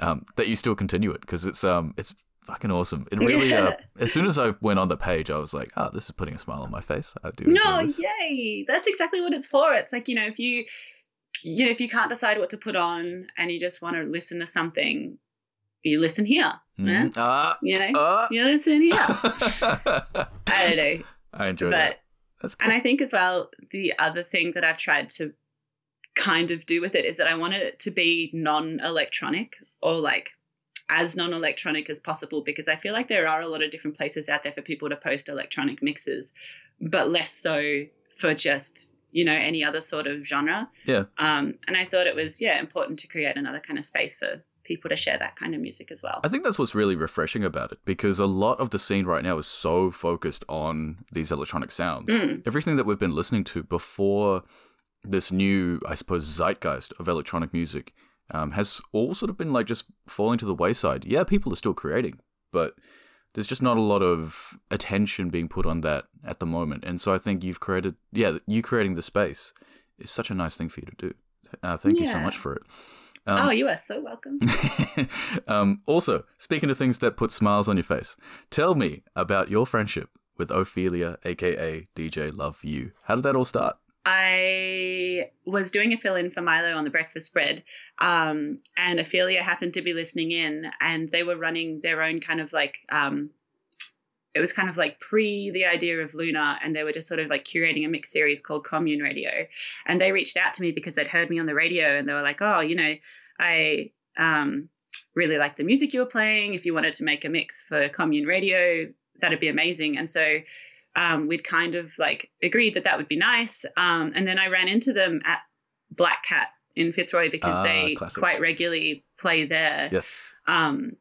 Speaker 1: um, that you still continue it because it's um it's fucking awesome. It <laughs> really uh, as soon as I went on the page, I was like, oh, this is putting a smile on my face. I do.
Speaker 2: No, yay! That's exactly what it's for. It's like you know, if you, you know, if you can't decide what to put on and you just want to listen to something, you listen here. yeah?
Speaker 1: Mhm. Ah,
Speaker 2: You know,
Speaker 1: ah.
Speaker 2: you listen here. <laughs>
Speaker 1: I
Speaker 2: don't know, I
Speaker 1: enjoy
Speaker 2: but
Speaker 1: that. That's cool.
Speaker 2: and I think as well the other thing that I've tried to kind of do with it is that I wanted it to be non-electronic or like as non-electronic as possible because I feel like there are a lot of different places out there for people to post electronic mixes but less so for just you know any other sort of genre.
Speaker 1: Yeah.
Speaker 2: Um, and I thought it was yeah important to create another kind of space for people to share that kind of music as well.
Speaker 1: I think that's what's really refreshing about it because a lot of the scene right now is so focused on these electronic sounds.
Speaker 2: Mm.
Speaker 1: Everything that we've been listening to before this new, I suppose, zeitgeist of electronic music um, has all sort of been like just falling to the wayside. Yeah, people are still creating, but there's just not a lot of attention being put on that at the moment. And so I think you've created, yeah, you creating the space is such a nice thing for you to do. Uh, thank you so much for it.
Speaker 2: oh, you are so welcome. <laughs>
Speaker 1: um, also, speaking of things that put smiles on your face, tell me about your friendship with Ophelia, aka DJ Love You. How did that all start?
Speaker 2: I was doing a fill in for Milo on the breakfast spread, um, and Ophelia happened to be listening in, and they were running their own kind of like. Um, it was kind of like pre the idea of Luna, and they were just sort of like curating a mix series called Commune Radio. And they reached out to me because they'd heard me on the radio, and they were like, "Oh, you know, I um, really like the music you were playing. If you wanted to make a mix for Commune Radio, that'd be amazing." And so um, we'd kind of like agreed that that would be nice. Um, and then I ran into them at Black Cat in Fitzroy because
Speaker 1: Ah,
Speaker 2: they
Speaker 1: classic.
Speaker 2: quite regularly play there.
Speaker 1: Yes.
Speaker 2: Um,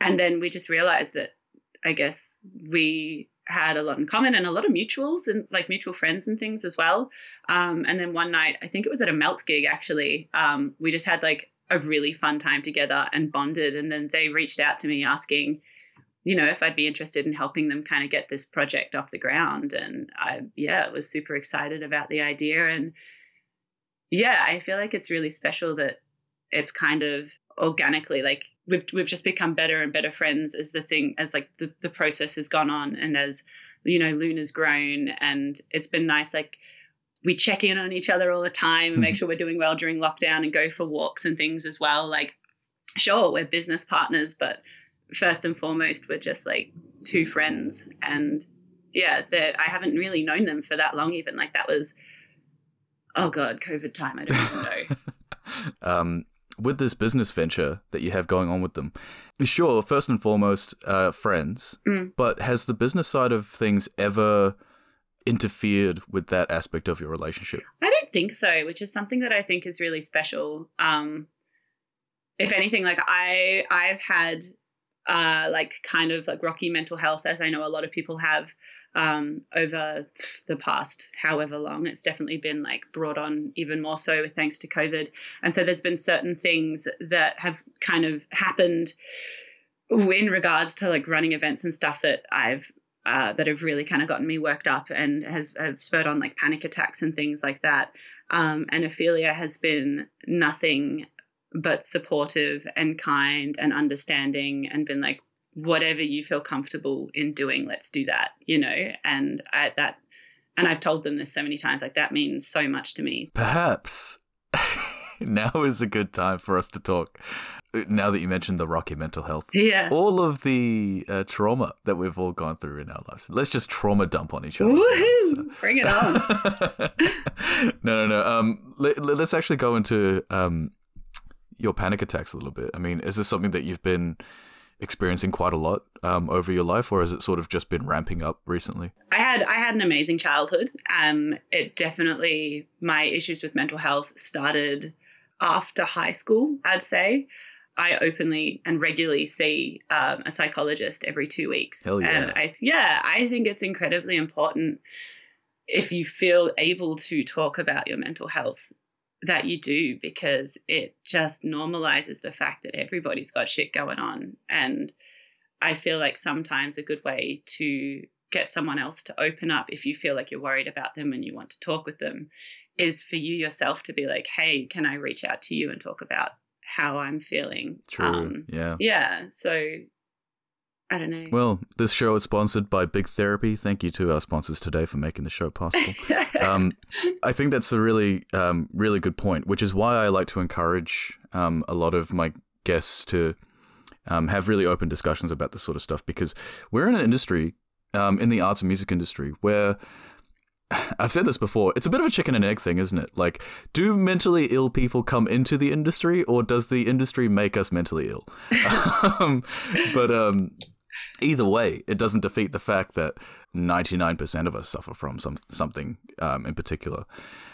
Speaker 2: and then we just realized that I guess we had a lot in common and a lot of mutuals and like mutual friends and things as well. Um, and then one night, I think it was at a Melt gig actually, um, we just had like a really fun time together and bonded. And then they reached out to me asking, you know, if I'd be interested in helping them kind of get this project off the ground. And I, yeah, was super excited about the idea. And yeah, I feel like it's really special that it's kind of organically like we've we've just become better and better friends as the thing as like the, the process has gone on and as you know Luna's grown and it's been nice like we check in on each other all the time and make <laughs> sure we're doing well during lockdown and go for walks and things as well like sure we're business partners but first and foremost we're just like two friends and yeah that I haven't really known them for that long even like that was oh god covid time I don't even know <laughs>
Speaker 1: um, with this business venture that you have going on with them, sure, first and foremost, uh, friends,
Speaker 2: Mm.
Speaker 1: but has the business side of things ever interfered with that aspect of your relationship?
Speaker 2: I don't think so, which is something that I think is really special. Um, if anything, like I, I've had uh, like kind of like rocky mental health, as I know a lot of people have um, over the past however long. It's definitely been like brought on even more so thanks to COVID. And so there's been certain things that have kind of happened in regards to like running events and stuff that I've uh, that have really kind of gotten me worked up and have, have spurred on like panic attacks and things like that. Um, and Ophelia has been nothing but supportive and kind and understanding and been like, whatever you feel comfortable in doing, let's do that, you know? And I, that, and I've told them this so many times, like that means so much to me.
Speaker 1: Perhaps <laughs> now is a good time for us to talk. Now that you mentioned the rocky mental health,
Speaker 2: Yeah.
Speaker 1: all of the uh, trauma that we've all gone through in our lives. Let's just trauma dump on each other.
Speaker 2: Woohoo! Bring it on. <laughs>
Speaker 1: no, no, no. Um, let, us actually go into um, your panic attacks a little bit. I mean, is this something that you've been experiencing quite a lot um, over your life, or has it sort of just been ramping up recently?
Speaker 2: I had I had an amazing childhood. Um, it definitely my issues with mental health started after high school. I'd say I openly and regularly see um, a psychologist every two weeks.
Speaker 1: Hell yeah.
Speaker 2: And I yeah, I think it's incredibly important if you feel able to talk about your mental health that you do because it just normalizes the fact that everybody's got shit going on and I feel like sometimes a good way to get someone else to open up if you feel like you're worried about them and you want to talk with them is for you yourself to be like, hey, can I reach out to you and talk about how I'm feeling?
Speaker 1: True.
Speaker 2: Um,
Speaker 1: yeah.
Speaker 2: yeah. So I don't know.
Speaker 1: Well, this show is sponsored by Big Therapy. Thank you to our sponsors today for making the show possible. um, <laughs> I think that's a really, um, really good point, which is why I like to encourage um, a lot of my guests to um, have really open discussions about this sort of stuff because we're in an industry, um, in the arts and music industry, where <sighs> I've said this before, it's a bit of a chicken and egg thing, isn't it? Like, do mentally ill people come into the industry or does the industry make us mentally ill? <laughs> um, but um, either way, it doesn't defeat the fact that 99% of us suffer from some something um, in particular.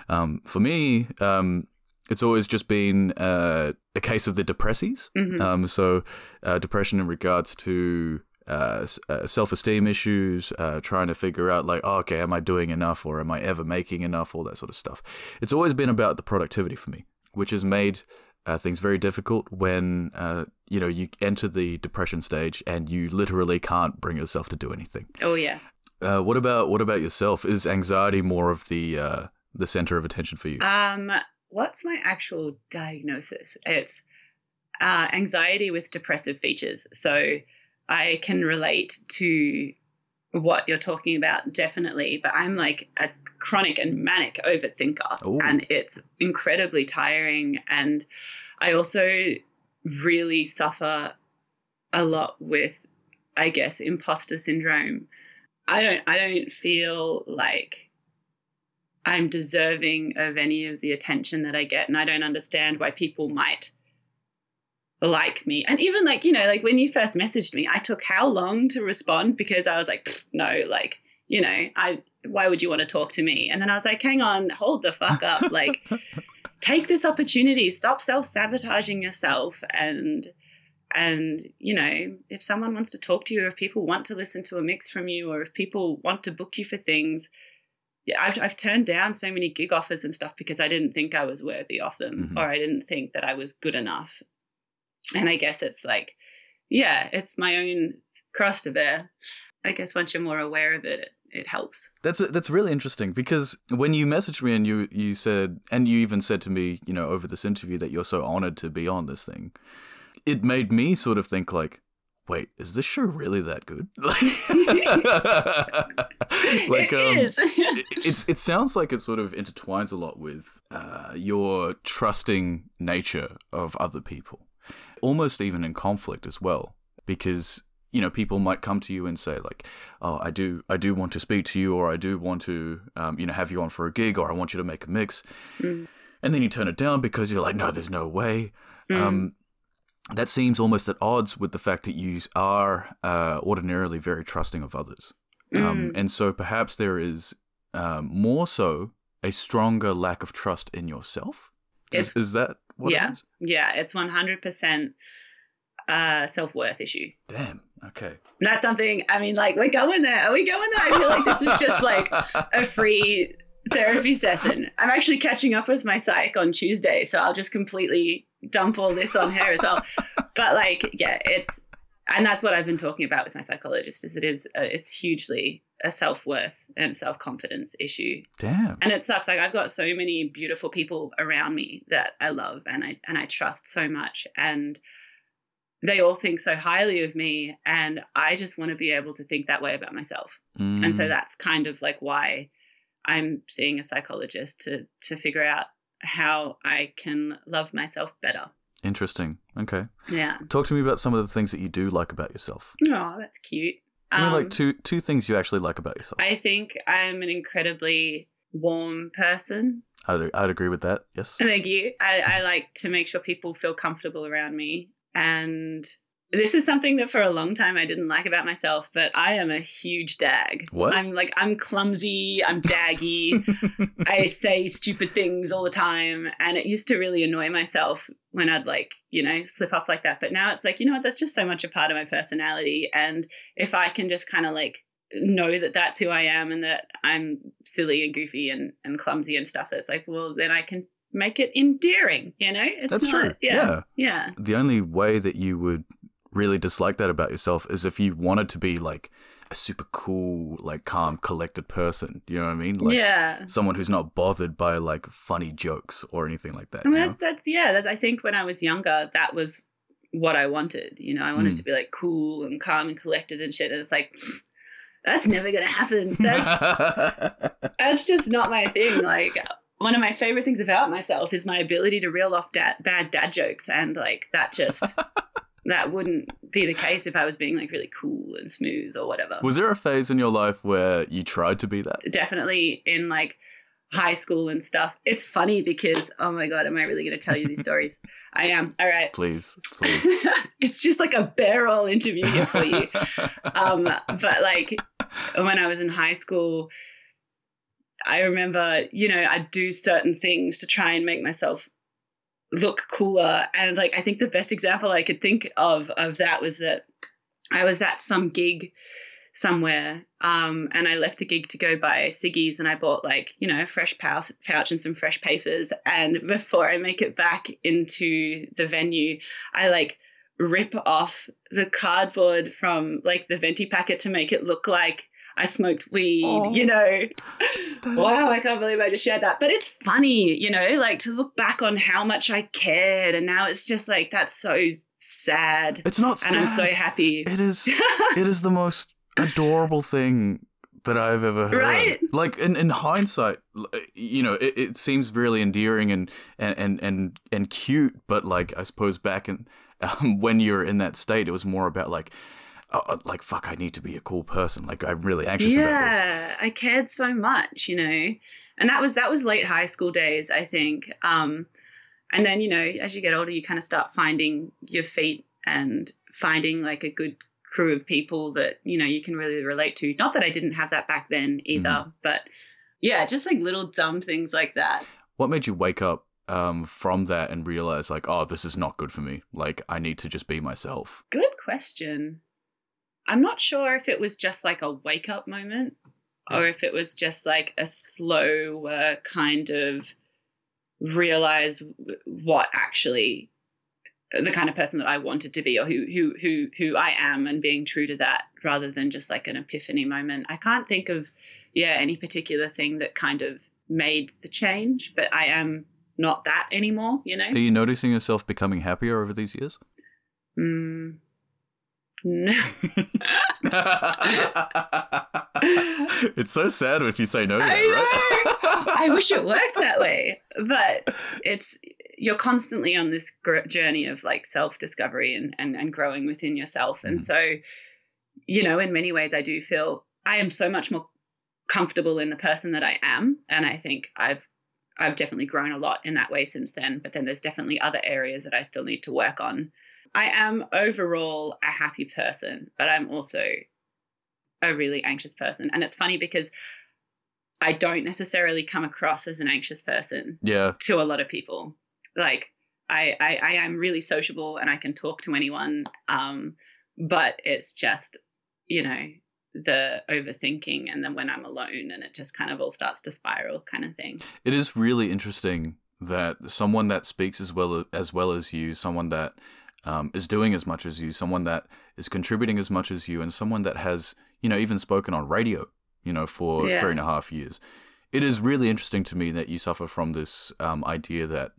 Speaker 1: Um, for me, um, it's always just been uh, a case of the depressies.
Speaker 2: Mhm.
Speaker 1: Um, so, uh, depression in regards to uh, s- uh, self-esteem issues, uh, trying to figure out like, oh, okay, am I doing enough or am I ever making enough? All that sort of stuff. It's always been about the productivity for me, which has made uh, things very difficult when uh, you know you enter the depression stage and you literally can't bring yourself to do anything.
Speaker 2: Oh yeah.
Speaker 1: Uh, what about what about yourself? Is anxiety more of the uh, the center of attention for you?
Speaker 2: Um, what's my actual diagnosis? It's uh, anxiety with depressive features. So I can relate to what you're talking about definitely, but I'm like a chronic and manic overthinker,
Speaker 1: Ooh.
Speaker 2: and it's incredibly tiring. And I also really suffer a lot with, I guess, imposter syndrome. I don't, I don't feel like I'm deserving of any of the attention that I get, and I don't understand why people might like me. And even like, you know, like when you first messaged me, I took how long to respond because I was like, no, like, you know, I why would you want to talk to me? And then I was like, hang on, hold the fuck up. <laughs> Like, take this opportunity, stop self-sabotaging yourself and and you know, if someone wants to talk to you, or if people want to listen to a mix from you, or if people want to book you for things, yeah, I've, I've turned down so many gig offers and stuff because I didn't think I was worthy of them
Speaker 1: Mhm.
Speaker 2: or I didn't think that I was good enough. And I guess it's like, yeah, it's my own cross to bear. I guess once you're more aware of it, it, helps.
Speaker 1: That's that's really interesting because when you messaged me and you you said and you even said to me, you know, over this interview that you're so honored to be on this thing, it made me sort of think like, wait, is this show really that good? <laughs> <laughs> Like,
Speaker 2: it
Speaker 1: um,
Speaker 2: is. <laughs>
Speaker 1: it, it's it sounds like it sort of intertwines a lot with uh, your trusting nature of other people, almost even in conflict as well, because you know people might come to you and say like, "Oh, I do, I do want to speak to you, or I do want to, um, you know, have you on for a gig, or I want you to make a mix,"
Speaker 2: Mm.
Speaker 1: and then you turn it down because you're like, "No, there's no way."
Speaker 2: Mm.
Speaker 1: Um, that seems almost at odds with the fact that you are uh, ordinarily very trusting of others. Um,
Speaker 2: Mm.
Speaker 1: and so perhaps there is um, more so a stronger lack of trust in yourself. Is, is that what
Speaker 2: yeah.
Speaker 1: it is?
Speaker 2: yeah, it's 100% a self worth issue.
Speaker 1: Damn. Okay.
Speaker 2: That's something, I mean, like, we're going there. Are we going there? I feel like this is just like a <laughs> free therapy session. I'm actually catching up with my psych on Tuesday, so I'll just completely dump all this on her as well. <laughs> But like, yeah, it's and that's what I've been talking about with my psychologist is it is uh, it's hugely a self-worth and self-confidence issue.
Speaker 1: Damn.
Speaker 2: And it sucks like I've got so many beautiful people around me that I love and I and I trust so much and they all think so highly of me and I just want to be able to think that way about myself. And so
Speaker 1: Mm,
Speaker 2: that's kind of like why I'm seeing a psychologist to to figure out how I can love myself better.
Speaker 1: Interesting. Okay.
Speaker 2: Yeah.
Speaker 1: Talk to me about some of the things that you do like about yourself.
Speaker 2: Oh, that's cute.
Speaker 1: Give me
Speaker 2: Um,
Speaker 1: like two two things you actually like about yourself.
Speaker 2: I think I'm an incredibly warm person.
Speaker 1: I'd, I'd agree with that. Yes.
Speaker 2: Thank you. I, I like to make sure people feel comfortable around me. And this is something that for a long time I didn't like about myself, but I am a huge dag.
Speaker 1: What?
Speaker 2: I'm like, I'm clumsy, I'm daggy. <laughs> I say stupid things all the time. And it used to really annoy myself when I'd like, you know, slip up like that. But now it's like, you know what? That's just so much a part of my personality. And if I can just kind of like know that that's who I am and that I'm silly and goofy and, and clumsy and stuff, it's like, well, then I can make it endearing, you know? It's
Speaker 1: That's
Speaker 2: not-
Speaker 1: true.
Speaker 2: Yeah.
Speaker 1: yeah.
Speaker 2: Yeah.
Speaker 1: the only way that you would really dislike that about yourself is if you wanted to be like a super cool, like calm, collected person. You know what I mean? Like
Speaker 2: yeah.
Speaker 1: someone who's not bothered by like funny jokes or anything like that.
Speaker 2: I mean, that's, that's yeah. That's, I think when I was younger, that was what I wanted. You know, I wanted
Speaker 1: Mm.
Speaker 2: to be like cool and calm and collected and shit. And it's like, <sniffs> that's never gonna happen. <laughs> That's that's just not my thing. Like one of my favorite things about myself is my ability to reel off dad, bad dad jokes, and like that just <laughs> that wouldn't be the case if I was being like really cool and smooth or whatever.
Speaker 1: Was there a phase in your life where you tried to be that?
Speaker 2: Definitely in like high school and stuff. It's funny because oh my god, am I really going to tell you these <laughs> stories? I am. All right.
Speaker 1: Please, please. <laughs>
Speaker 2: it's just like a barrel interview here for you. <laughs> um, but like when I was in high school, I remember, you know, I'd do certain things to try and make myself look cooler. And like, I think the best example I could think of of that was that I was at some gig somewhere um, and I left the gig to go buy ciggies and I bought like, you know, a fresh pouch, pouch and some fresh papers. And before I make it back into the venue, I like rip off the cardboard from like the venti packet to make it look like I smoked weed, oh, you know. Wow, I can't believe I just shared that. But it's funny, you know, like to look back on how much I cared. And now it's just like, that's so sad.
Speaker 1: It's not
Speaker 2: And. I'm so happy.
Speaker 1: It is, <laughs> it is the most adorable thing that I've ever heard.
Speaker 2: Right?
Speaker 1: Like in, in hindsight, you know, it, it seems really endearing and, and, and, and, and cute. But like, I suppose back in, um, <laughs> when you're in that state, it was more about like, oh, like fuck, I need to be a cool person. Like I'm really anxious
Speaker 2: yeah,
Speaker 1: about this.
Speaker 2: Yeah, I cared so much, you know, and that was that was late high school days, I think. Um, and then you know, as you get older, you kind of start finding your feet and finding like a good crew of people that you know you can really relate to. Not that I didn't have that back then either, mm-hmm. but yeah, just like little dumb things like that.
Speaker 1: What made you wake up um, from that and realize like, oh, this is not good for me. Like, I need to just be myself.
Speaker 2: Good question. I'm not sure if it was just like a wake up moment or if it was just like a slow uh, kind of realize what actually the kind of person that I wanted to be or who who who who I am and being true to that rather than just like an epiphany moment. I can't think of yeah any particular thing that kind of made the change, but I am not that anymore, you know.
Speaker 1: Are you noticing yourself becoming happier over these years?
Speaker 2: Mm, no. <laughs>
Speaker 1: it's so sad if you say no to that, I
Speaker 2: right? <laughs> I wish it worked that way, but it's you're constantly on this journey of like self discovery and, and and growing within yourself, and mm. so you know, in many ways, I do feel I am so much more comfortable in the person that I am, and I think I've I've definitely grown a lot in that way since then. But then there's definitely other areas that I still need to work on I am overall a happy person, but I'm also a really anxious person. And it's funny because I don't necessarily come across as an anxious person
Speaker 1: yeah.
Speaker 2: to a lot of people. Like I, I, I am really sociable and I can talk to anyone. Um, but it's just, you know, the overthinking and then when I'm alone and it just kind of all starts to spiral kind of thing.
Speaker 1: It is really interesting that someone that speaks as well as well as you, someone that um, is doing as much as you, someone that is contributing as much as you, and someone that has, you know, even spoken on radio, you know, for yeah. three and a half years. It is really interesting to me that you suffer from this um, idea that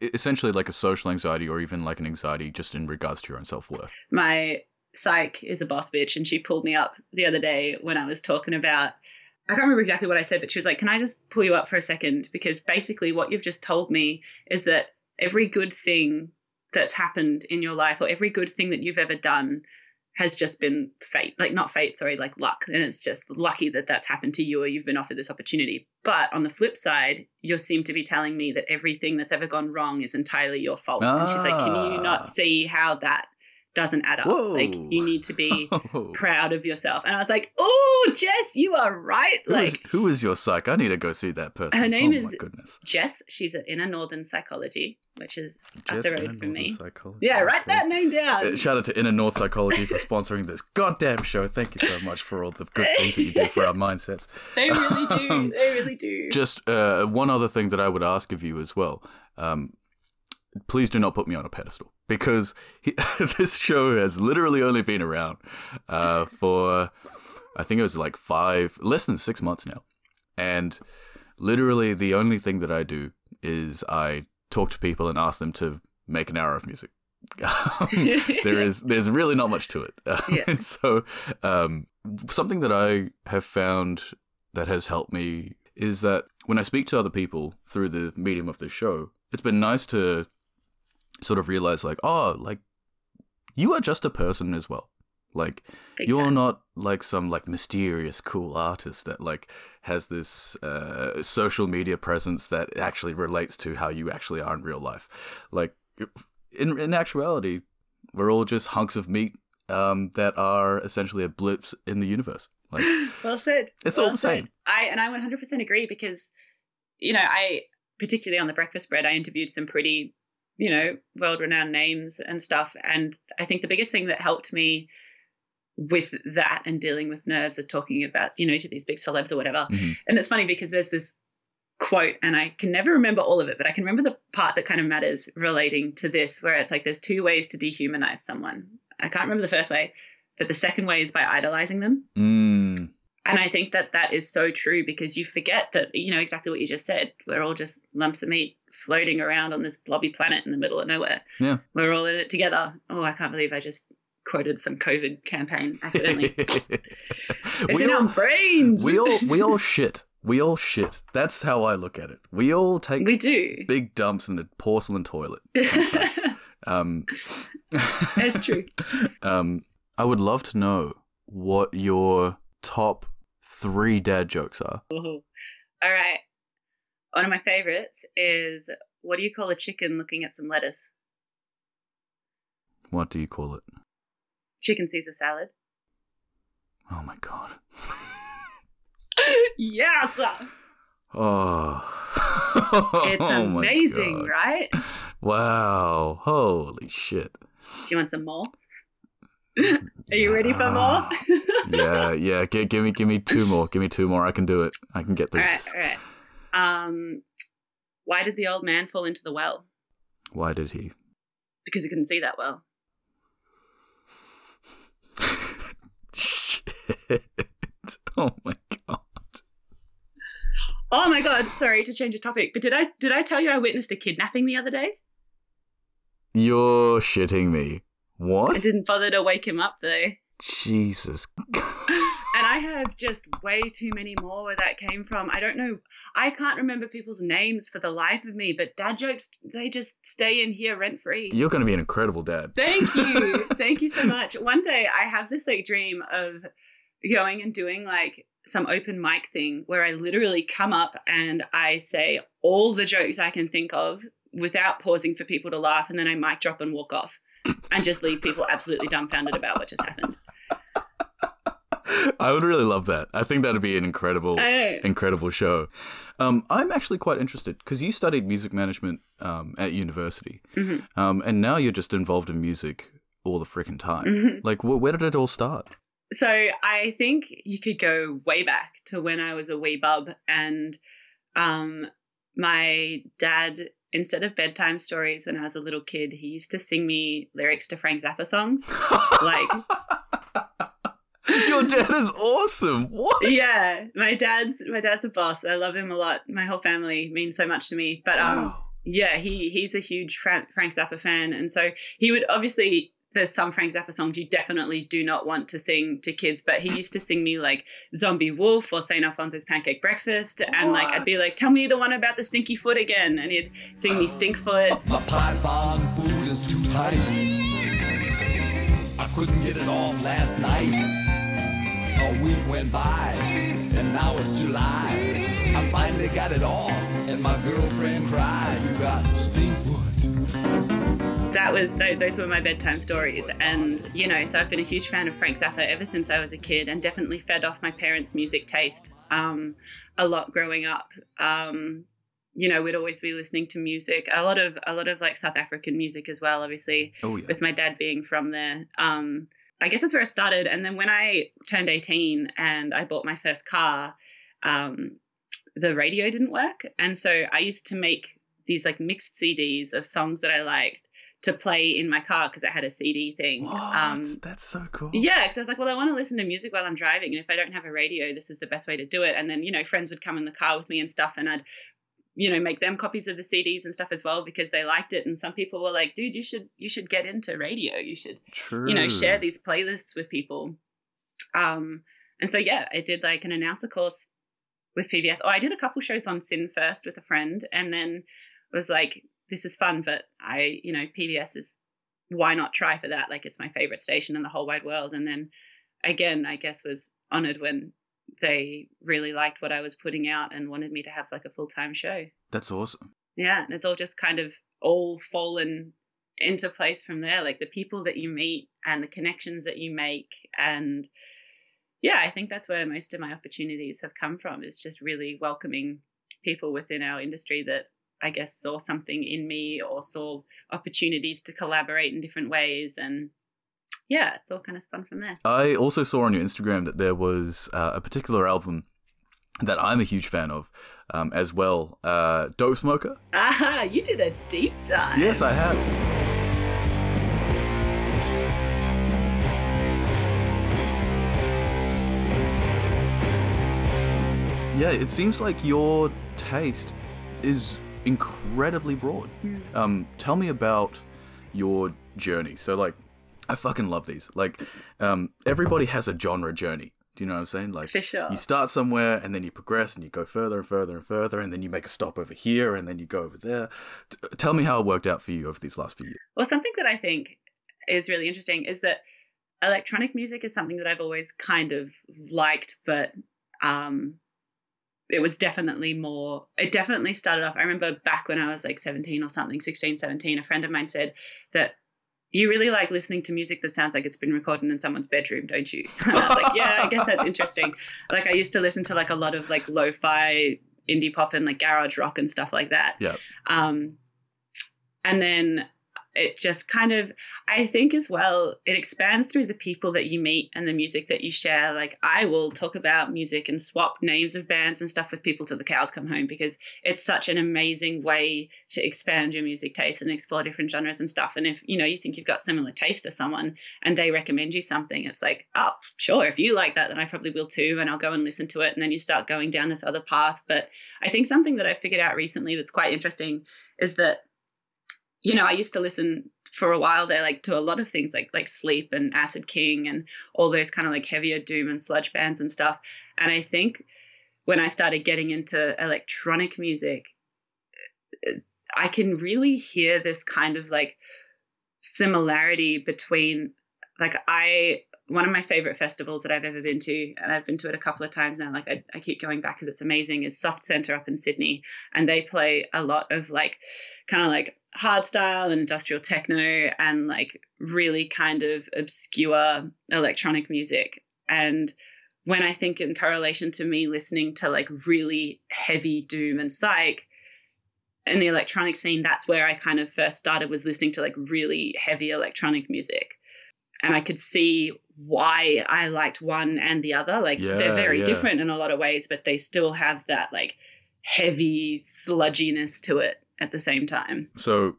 Speaker 1: essentially like a social anxiety or even like an anxiety just in regards to your own self worth.
Speaker 2: My psych is a boss bitch, and she pulled me up the other day when I was talking about. I can't remember exactly what I said, but she was like, Can I just pull you up for a second? Because basically, what you've just told me is that every good thing that's happened in your life or every good thing that you've ever done has just been fate like not fate sorry like luck and it's just lucky that that's happened to you or you've been offered this opportunity but on the flip side you seem to be telling me that everything that's ever gone wrong is entirely your fault ah. and she's like can you not ah. see how that doesn't add up. Whoa. Like you need to be <laughs> proud of yourself. And I was like, oh, Jess, you are right.
Speaker 1: Who
Speaker 2: like
Speaker 1: is, who is your psych? I need to go see that person.
Speaker 2: Her name
Speaker 1: oh,
Speaker 2: is Jess. She's at Inner Northern Psychology, which is Jess up the road from me.
Speaker 1: Psychology.
Speaker 2: Yeah, write that name down.
Speaker 1: Uh, shout out to Inner North Psychology for sponsoring this goddamn show. Thank you so much for all the good things that you do for our <laughs> mindsets.
Speaker 2: They really do. <laughs> Um, they really do.
Speaker 1: Just uh, one other thing that I would ask of you as well. Um, please do not put me on a pedestal because he, <laughs> this show has literally only been around uh, for I think it was like five, less than six months now, and literally the only thing that I do is I talk to people and ask them to make an hour of music. <laughs> there is there's really not much to it, <laughs> yeah. and so um, something that I have found that has helped me is that when I speak to other people through the medium of this show, it's been nice to sort of realize like, oh, like you are just a person as well. Like
Speaker 2: Big
Speaker 1: you're
Speaker 2: time.
Speaker 1: not like some like mysterious cool artist that like has this uh, social media presence that actually relates to how you actually are in real life. Like in in actuality, we're all just hunks of meat um, that are essentially a blips in the universe. Like <laughs>
Speaker 2: well said.
Speaker 1: It's
Speaker 2: well
Speaker 1: all the
Speaker 2: said.
Speaker 1: same.
Speaker 2: I and I 100% agree because you know I particularly on the breakfast spread I interviewed some pretty you know world renowned names and stuff. And I think the biggest thing that helped me with that and dealing with nerves of talking about you know to these big celebs or whatever.
Speaker 1: Mhm.
Speaker 2: and it's funny because there's this quote and I can never remember all of it but I can remember the part that kind of matters relating to this where it's like there's two ways to dehumanize someone. I can't remember the first way but the second way is by idolizing them.
Speaker 1: Mm,
Speaker 2: and I think that that is so true because you forget that, you know, exactly what you just said. We're all just lumps of meat floating around on this blobby planet in the middle of nowhere.
Speaker 1: Yeah.
Speaker 2: We're all in it together. Oh, I can't believe I just quoted some COVID campaign accidentally. <laughs> it's
Speaker 1: we
Speaker 2: in
Speaker 1: all,
Speaker 2: our brains.
Speaker 1: we all we all <laughs> shit. We all shit. That's how I look at it. We all take
Speaker 2: We do.
Speaker 1: big dumps in a porcelain toilet. <laughs> Um,
Speaker 2: It's true.
Speaker 1: Um, I would love to know what your top three dad jokes are.
Speaker 2: Ooh. All right. One of my favorites is what do you call a chicken looking at some lettuce?
Speaker 1: What do you call it?
Speaker 2: Chicken Caesar salad.
Speaker 1: Oh my god. <laughs>
Speaker 2: yes.
Speaker 1: Oh.
Speaker 2: It's <laughs>
Speaker 1: Oh
Speaker 2: amazing,
Speaker 1: God.
Speaker 2: right?
Speaker 1: Wow. Holy shit.
Speaker 2: Do you want some more? Are you ready for more?
Speaker 1: yeah, yeah. G- give me, give me two more. Give me two more. I can do it. I can get through
Speaker 2: right,
Speaker 1: this.
Speaker 2: all right. Um, why did the old man fall into the well?
Speaker 1: Why did he?
Speaker 2: Because he couldn't see that well.
Speaker 1: Shit. Oh my god.
Speaker 2: Oh my god! Sorry to change the topic, but did I did I tell you I witnessed a kidnapping the other day?
Speaker 1: You're shitting me. What?
Speaker 2: I didn't bother to wake him up though.
Speaker 1: Jesus. <laughs>
Speaker 2: And I have just way too many more where that came from. I don't know. I can't remember people's names for the life of me, but dad jokes, they just stay in here rent free.
Speaker 1: You're going to be an incredible dad.
Speaker 2: Thank you. <laughs> Thank you so much. One day I have this like dream of going and doing like some open mic thing where I literally come up and I say all the jokes I can think of without pausing for people to laugh and then I mic drop and walk off and just leave people absolutely dumbfounded about what just happened.
Speaker 1: I would really love that. I think that'd be an incredible, incredible show. Um, I'm actually quite interested because you studied music management um, at university,
Speaker 2: Mhm.
Speaker 1: um, and now you're just involved in music all the freaking time.
Speaker 2: Mhm.
Speaker 1: Like, wh- where did it all start?
Speaker 2: So I think you could go way back to when I was a wee bub, and um, my dad, instead of bedtime stories when I was a little kid, he used to sing me lyrics to Frank Zappa songs. <laughs> Like-
Speaker 1: your dad is awesome. What?
Speaker 2: yeah, my dad's my dad's a boss. I love him a lot. My whole family means so much to me. But um,
Speaker 1: Wow.
Speaker 2: yeah, he he's a huge Frank, Frank Zappa fan, and so he would obviously. There's some Frank Zappa songs you definitely do not want to sing to kids, but he used to sing me like Zomby Woof or St. Alfonso's Pancake Breakfast. And like, I'd be like, tell me the one about the stinky foot again. And he'd sing me Stinkfoot.
Speaker 3: My python boot is too tight. I couldn't get it off last night. A week went by, and now it's July. I finally got it off, and my girlfriend cried, You got stinkfoot.
Speaker 2: That was, th- those were my bedtime stories. And, you know, so I've been a huge fan of Frank Zappa ever since I was a kid and definitely fed off my parents' music taste um, a lot growing up. Um, you know, we'd always be listening to music, a lot of, a lot of like South African music as well, obviously.
Speaker 1: Oh yeah.
Speaker 2: with my dad being from there. Um, I guess that's where i started. And then when I turned 18 and I bought my first car, um, the radio didn't work. And so I used to make these like mixed CDs of songs that I liked to play in my car because it had a CD thing. Um,
Speaker 1: That's so cool.
Speaker 2: yeah, because I was like, well, I want to listen to music while I'm driving, and if I don't have a radio, this is the best way to do it. And then you know, friends would come in the car with me and stuff, and I'd you know make them copies of the CDs and stuff as well because they liked it. And some people were like, dude, you should you should get into radio. You should
Speaker 1: True.
Speaker 2: you know share these playlists with people. Um, and so yeah, I did like an announcer course with PBS. Oh, I did a couple shows on SYN first with a friend, and then was like, this is fun, but I you know PBS is why not try for that? Like it's my favorite station in the whole wide world. And then again, I guess was honored when they really liked what I was putting out and wanted me to have like a full time show.
Speaker 1: That's awesome.
Speaker 2: Yeah, and it's all just kind of all fallen into place from there. Like the people that you meet and the connections that you make and yeah, I think that's where most of my opportunities have come from is just really welcoming people within our industry that I guess saw something in me or saw opportunities to collaborate in different ways and yeah, it's all kind of spun from there.
Speaker 1: I also saw on your Instagram that there was uh, a particular album that I'm a huge fan of um, as well. Uh, Dopesmoker.
Speaker 2: Ah, you did a deep dive.
Speaker 1: Yes, I have. Yeah, it seems like your taste is incredibly broad.
Speaker 2: Mm.
Speaker 1: Um, tell me about your journey. So, like, I fucking love these. Like, um, everybody has a genre journey. Do you know what I'm saying? Like,
Speaker 2: For sure.
Speaker 1: you start somewhere and then you progress and you go further and further and further, and then you make a stop over here and then you go over there. T- tell me how it worked out for you over these last few years.
Speaker 2: Well, something that I think is really interesting is that electronic music is something that I've always kind of liked, but um, it was definitely more, it definitely started off. I remember back when I was like 17 or something, 16, 17, a friend of mine said that you really like listening to music that sounds like it's been recorded in someone's bedroom, don't you? <laughs> And I was like, yeah, I guess that's interesting. Like I used to listen to like a lot of like lo-fi indie pop and like garage rock and stuff like that.
Speaker 1: Yeah.
Speaker 2: Um, and then it just kind of, I think as well, it expands through the people that you meet and the music that you share. Like I will talk about music and swap names of bands and stuff with people till the cows come home because it's such an amazing way to expand your music taste and explore different genres and stuff. And if you know you think you've got similar taste to someone and they recommend you something, it's like, oh, sure, if you like that, then I probably will too, and I'll go and listen to it. And then you start going down this other path. But I think something that I figured out recently that's quite interesting is that you know, I used to listen for a while there, like to a lot of things like like Sleep and Acid King and all those kind of like heavier doom and sludge bands and stuff. And I think when I started getting into electronic music, eh, I can really hear this kind of like similarity between like I one of my favorite festivals that I've ever been to, and I've been to it a couple of times now. Like I, I keep going back because it's amazing. Is Soft Centre up in Sydney, and they play a lot of like, kind of like hardstyle and industrial techno, and like really kind of obscure electronic music. And when I think in correlation to me listening to like really heavy doom and psych, in the electronic scene, that's where I kind of first started was listening to like really heavy electronic music and I could see why I liked one and the other. Like
Speaker 1: Yeah,
Speaker 2: they're very
Speaker 1: yeah.
Speaker 2: different in a lot of ways, but they still have that like heavy sludginess to it at the same time. <laughs>
Speaker 1: So,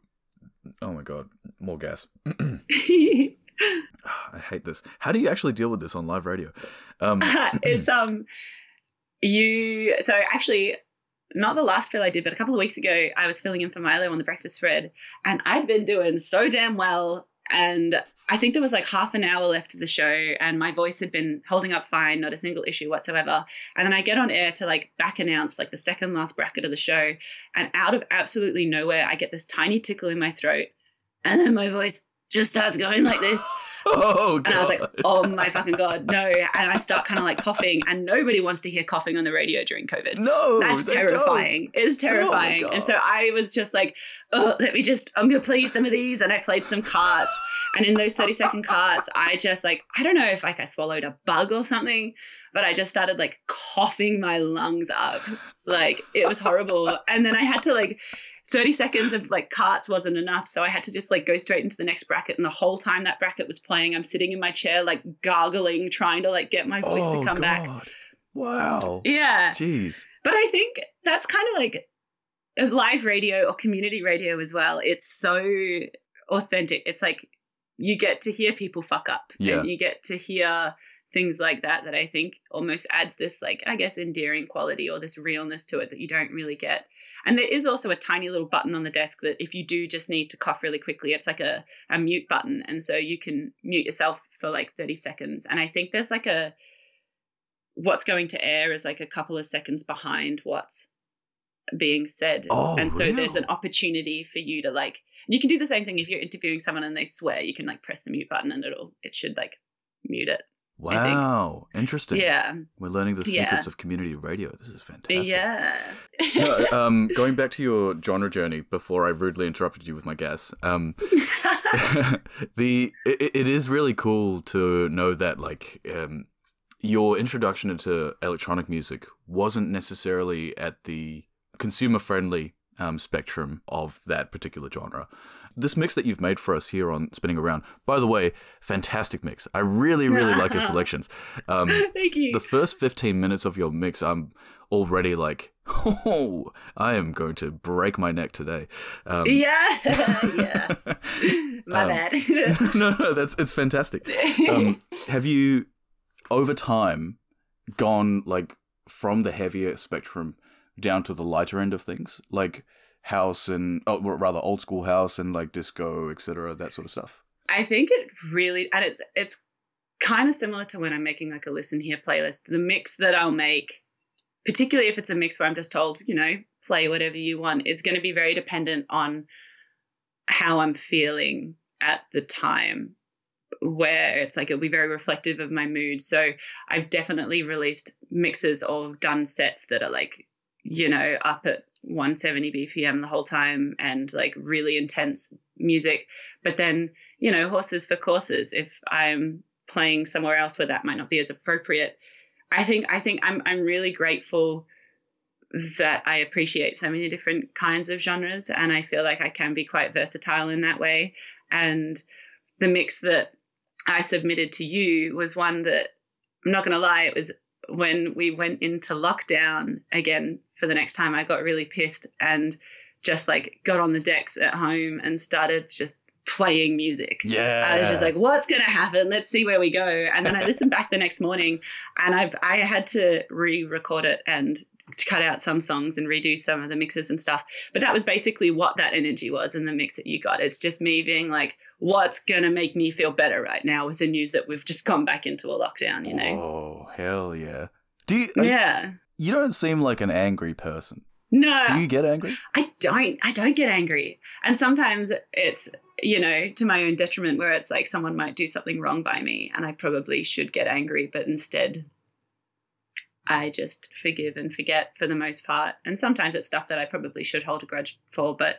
Speaker 1: oh my god, more gas. <clears throat> I hate this. How do you actually deal with this on live radio? Um, <laughs>
Speaker 2: it's <clears throat> um you so actually not the last fill I did, but a couple of weeks ago I was filling in for Milo on the breakfast spread and I'd been doing so damn well and I think there was like half an hour left of the show and my voice had been holding up fine, not a single issue whatsoever. And then I get on air to like back announce like the second last bracket of the show. And out of absolutely nowhere I get this tiny tickle in my throat. And then my voice just starts going like this <laughs>
Speaker 1: oh
Speaker 2: and I was like, oh my fucking God, no. And I start kind of like coughing, and nobody wants to hear coughing on the radio during COVID.
Speaker 1: no,
Speaker 2: That's
Speaker 1: they don't.
Speaker 2: Oh terrifying. It's terrifying.
Speaker 1: God.
Speaker 2: and so I was just like, oh, let me just, I'm going to play you some of these. And I played some carts. And in those 30 second carts, I just like, I don't know if like I swallowed a bug or something, but I just started like coughing my lungs up. Like it was horrible. And then I had to like, 30 seconds of like carts wasn't enough. So I had to just like go straight into the next bracket. And the whole time that bracket was playing, I'm sitting in my chair, like gargling, trying to like get my voice
Speaker 1: oh,
Speaker 2: to come back.
Speaker 1: Wow.
Speaker 2: Yeah.
Speaker 1: Jeez.
Speaker 2: But I think that's kind of like live radio or community radio as well. It's so authentic. It's like you get to hear people fuck up
Speaker 1: Yeah.
Speaker 2: and you get to hear things like that that I think almost adds this like I guess endearing quality or this realness to it that you don't really get. And there is also a tiny little button on the desk that if you do just need to cough really quickly, it's like a, a mute button. And so you can mute yourself for like 30 seconds. And I think there's like a what's going to air is like a couple of seconds behind what's being said.
Speaker 1: Oh,
Speaker 2: and so there's an opportunity for you to like you can do the same thing if you're interviewing someone and they swear, you can like press the mute button and it'll it should like mute it.
Speaker 1: Wow, interesting.
Speaker 2: Yeah.
Speaker 1: We're learning the
Speaker 2: Yeah.
Speaker 1: secrets of community radio. This is fantastic.
Speaker 2: Yeah.
Speaker 1: No, <laughs> um, going back to your genre journey before I rudely interrupted you with my gas, um, <laughs> <laughs> the it, it is really cool to know that like um, your introduction into electronic music wasn't necessarily at the consumer friendly um, spectrum of that particular genre. This mix that you've made for us here on Spinning Around, by the way, fantastic mix. I really, really like your <laughs> selections. Um,
Speaker 2: Thank you.
Speaker 1: the first 15 minutes of your mix, I'm already like, <laughs> oh, I am going to break my neck today. Um,
Speaker 2: yeah. <laughs> yeah. My
Speaker 1: Um,
Speaker 2: bad.
Speaker 1: no, no, that's it's fantastic. Um, have you, over time, gone like from the heavier spectrum down to the lighter end of things, like house and oh, rather old school house and like disco, etc., that sort of stuff?
Speaker 2: I think it really, and it's it's kind of similar to when I'm making like a listen here playlist. The mix that I'll make, particularly if it's a mix where I'm just told, you know, play whatever you want, it's going to be very dependent on how I'm feeling at the time. Where it's like it'll be very reflective of my mood. So I've definitely released mixes or done sets that are like, you know, up at 170 BPM the whole time and like really intense music. But then you know, horses for courses. If I'm playing somewhere else where that might not be as appropriate, I think I think I'm I'm really grateful that I appreciate so many different kinds of genres, and I feel like I can be quite versatile in that way. And the mix that I submitted to you was one that I'm not going to lie, it was when we went into lockdown again for the next time. I got really pissed and just like got on the decks at home and started just playing music.
Speaker 1: Yeah.
Speaker 2: I was just like, what's going to happen? Let's see where we go. And then I listened back the next morning and I've, I had to re record it and to cut out some songs and redo some of the mixes and stuff. But that was basically what that energy was in the mix that you got. It's just me being like, what's going to make me feel better right now with the news that we've just gone back into a lockdown, you know?
Speaker 1: Oh hell yeah! Do you?
Speaker 2: Yeah.
Speaker 1: You don't seem like an angry person.
Speaker 2: No.
Speaker 1: Do you get angry?
Speaker 2: I don't. I don't get angry. And sometimes it's, you know, to my own detriment where it's like someone might do something wrong by me and I probably should get angry, but instead I just forgive and forget for the most part. And sometimes it's stuff that I probably should hold a grudge for, but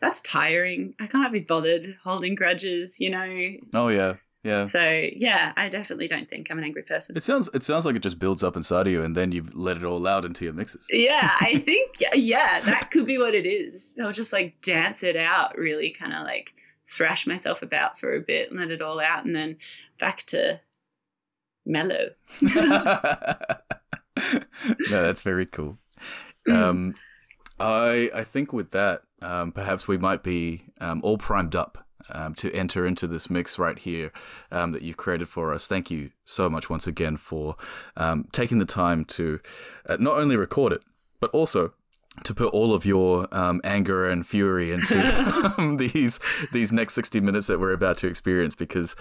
Speaker 2: that's tiring. I can't be bothered holding grudges, you know.
Speaker 1: Oh yeah, yeah.
Speaker 2: So, yeah, I definitely don't think I'm an angry person.
Speaker 1: It sounds it sounds like it just builds up inside of you, and then you let it all out into your mixes.
Speaker 2: Yeah, I <laughs> think yeah, that could be what it is. I'll just like dance it out, really kind of like thrash myself about for a bit and let it all out and then back to mellow. <laughs>
Speaker 1: no, that's very cool. <laughs> Um, I I think with that, um, perhaps we might be um, all primed up um, to enter into this mix right here um, that you've created for us. Thank you so much once again for um, taking the time to uh, not only record it, but also to put all of your um, anger and fury into <laughs> um, these these next 60 minutes that we're about to experience because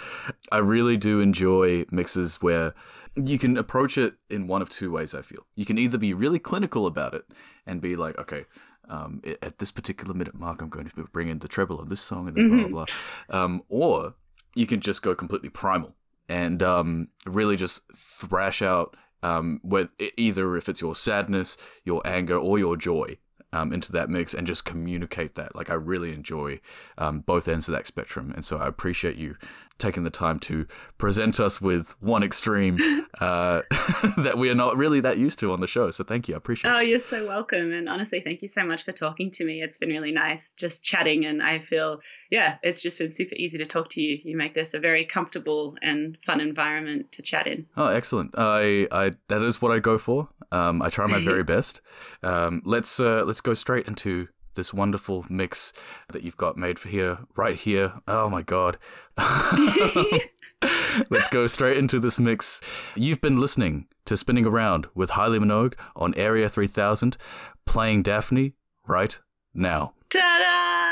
Speaker 1: I really do enjoy mixes where you can approach it in one of two ways I feel. You can either be really clinical about it and be like, okay, um, at this particular minute mark, I'm going to bring in the treble of this song and then blah, blah, blah. Um, or you can just go completely primal and um, really just thrash out um, with either if it's your sadness, your anger, or your joy um, into that mix and just communicate that. Like I really enjoy um, both ends of that spectrum, and so I appreciate you taking the time to present us with one extreme uh, <laughs> that we are not really that used to on the show. So thank you, I appreciate
Speaker 2: Oh,
Speaker 1: it.
Speaker 2: you're so welcome. And honestly, thank you so much for talking to me. It's been really nice just chatting. And I feel, yeah, it's just been super easy to talk to you. You make this a very comfortable and fun environment to chat in.
Speaker 1: Oh, excellent! I, I that is what I go for. Um, I try my very <laughs> best. Um, let's uh, let's go straight into this wonderful mix that you've got made for here, right here. Oh my god! <laughs> let's go straight into this mix. You've been listening to Spinning Around with Highly Minogue on Area 3000, playing Daphne right now.
Speaker 2: Ta da!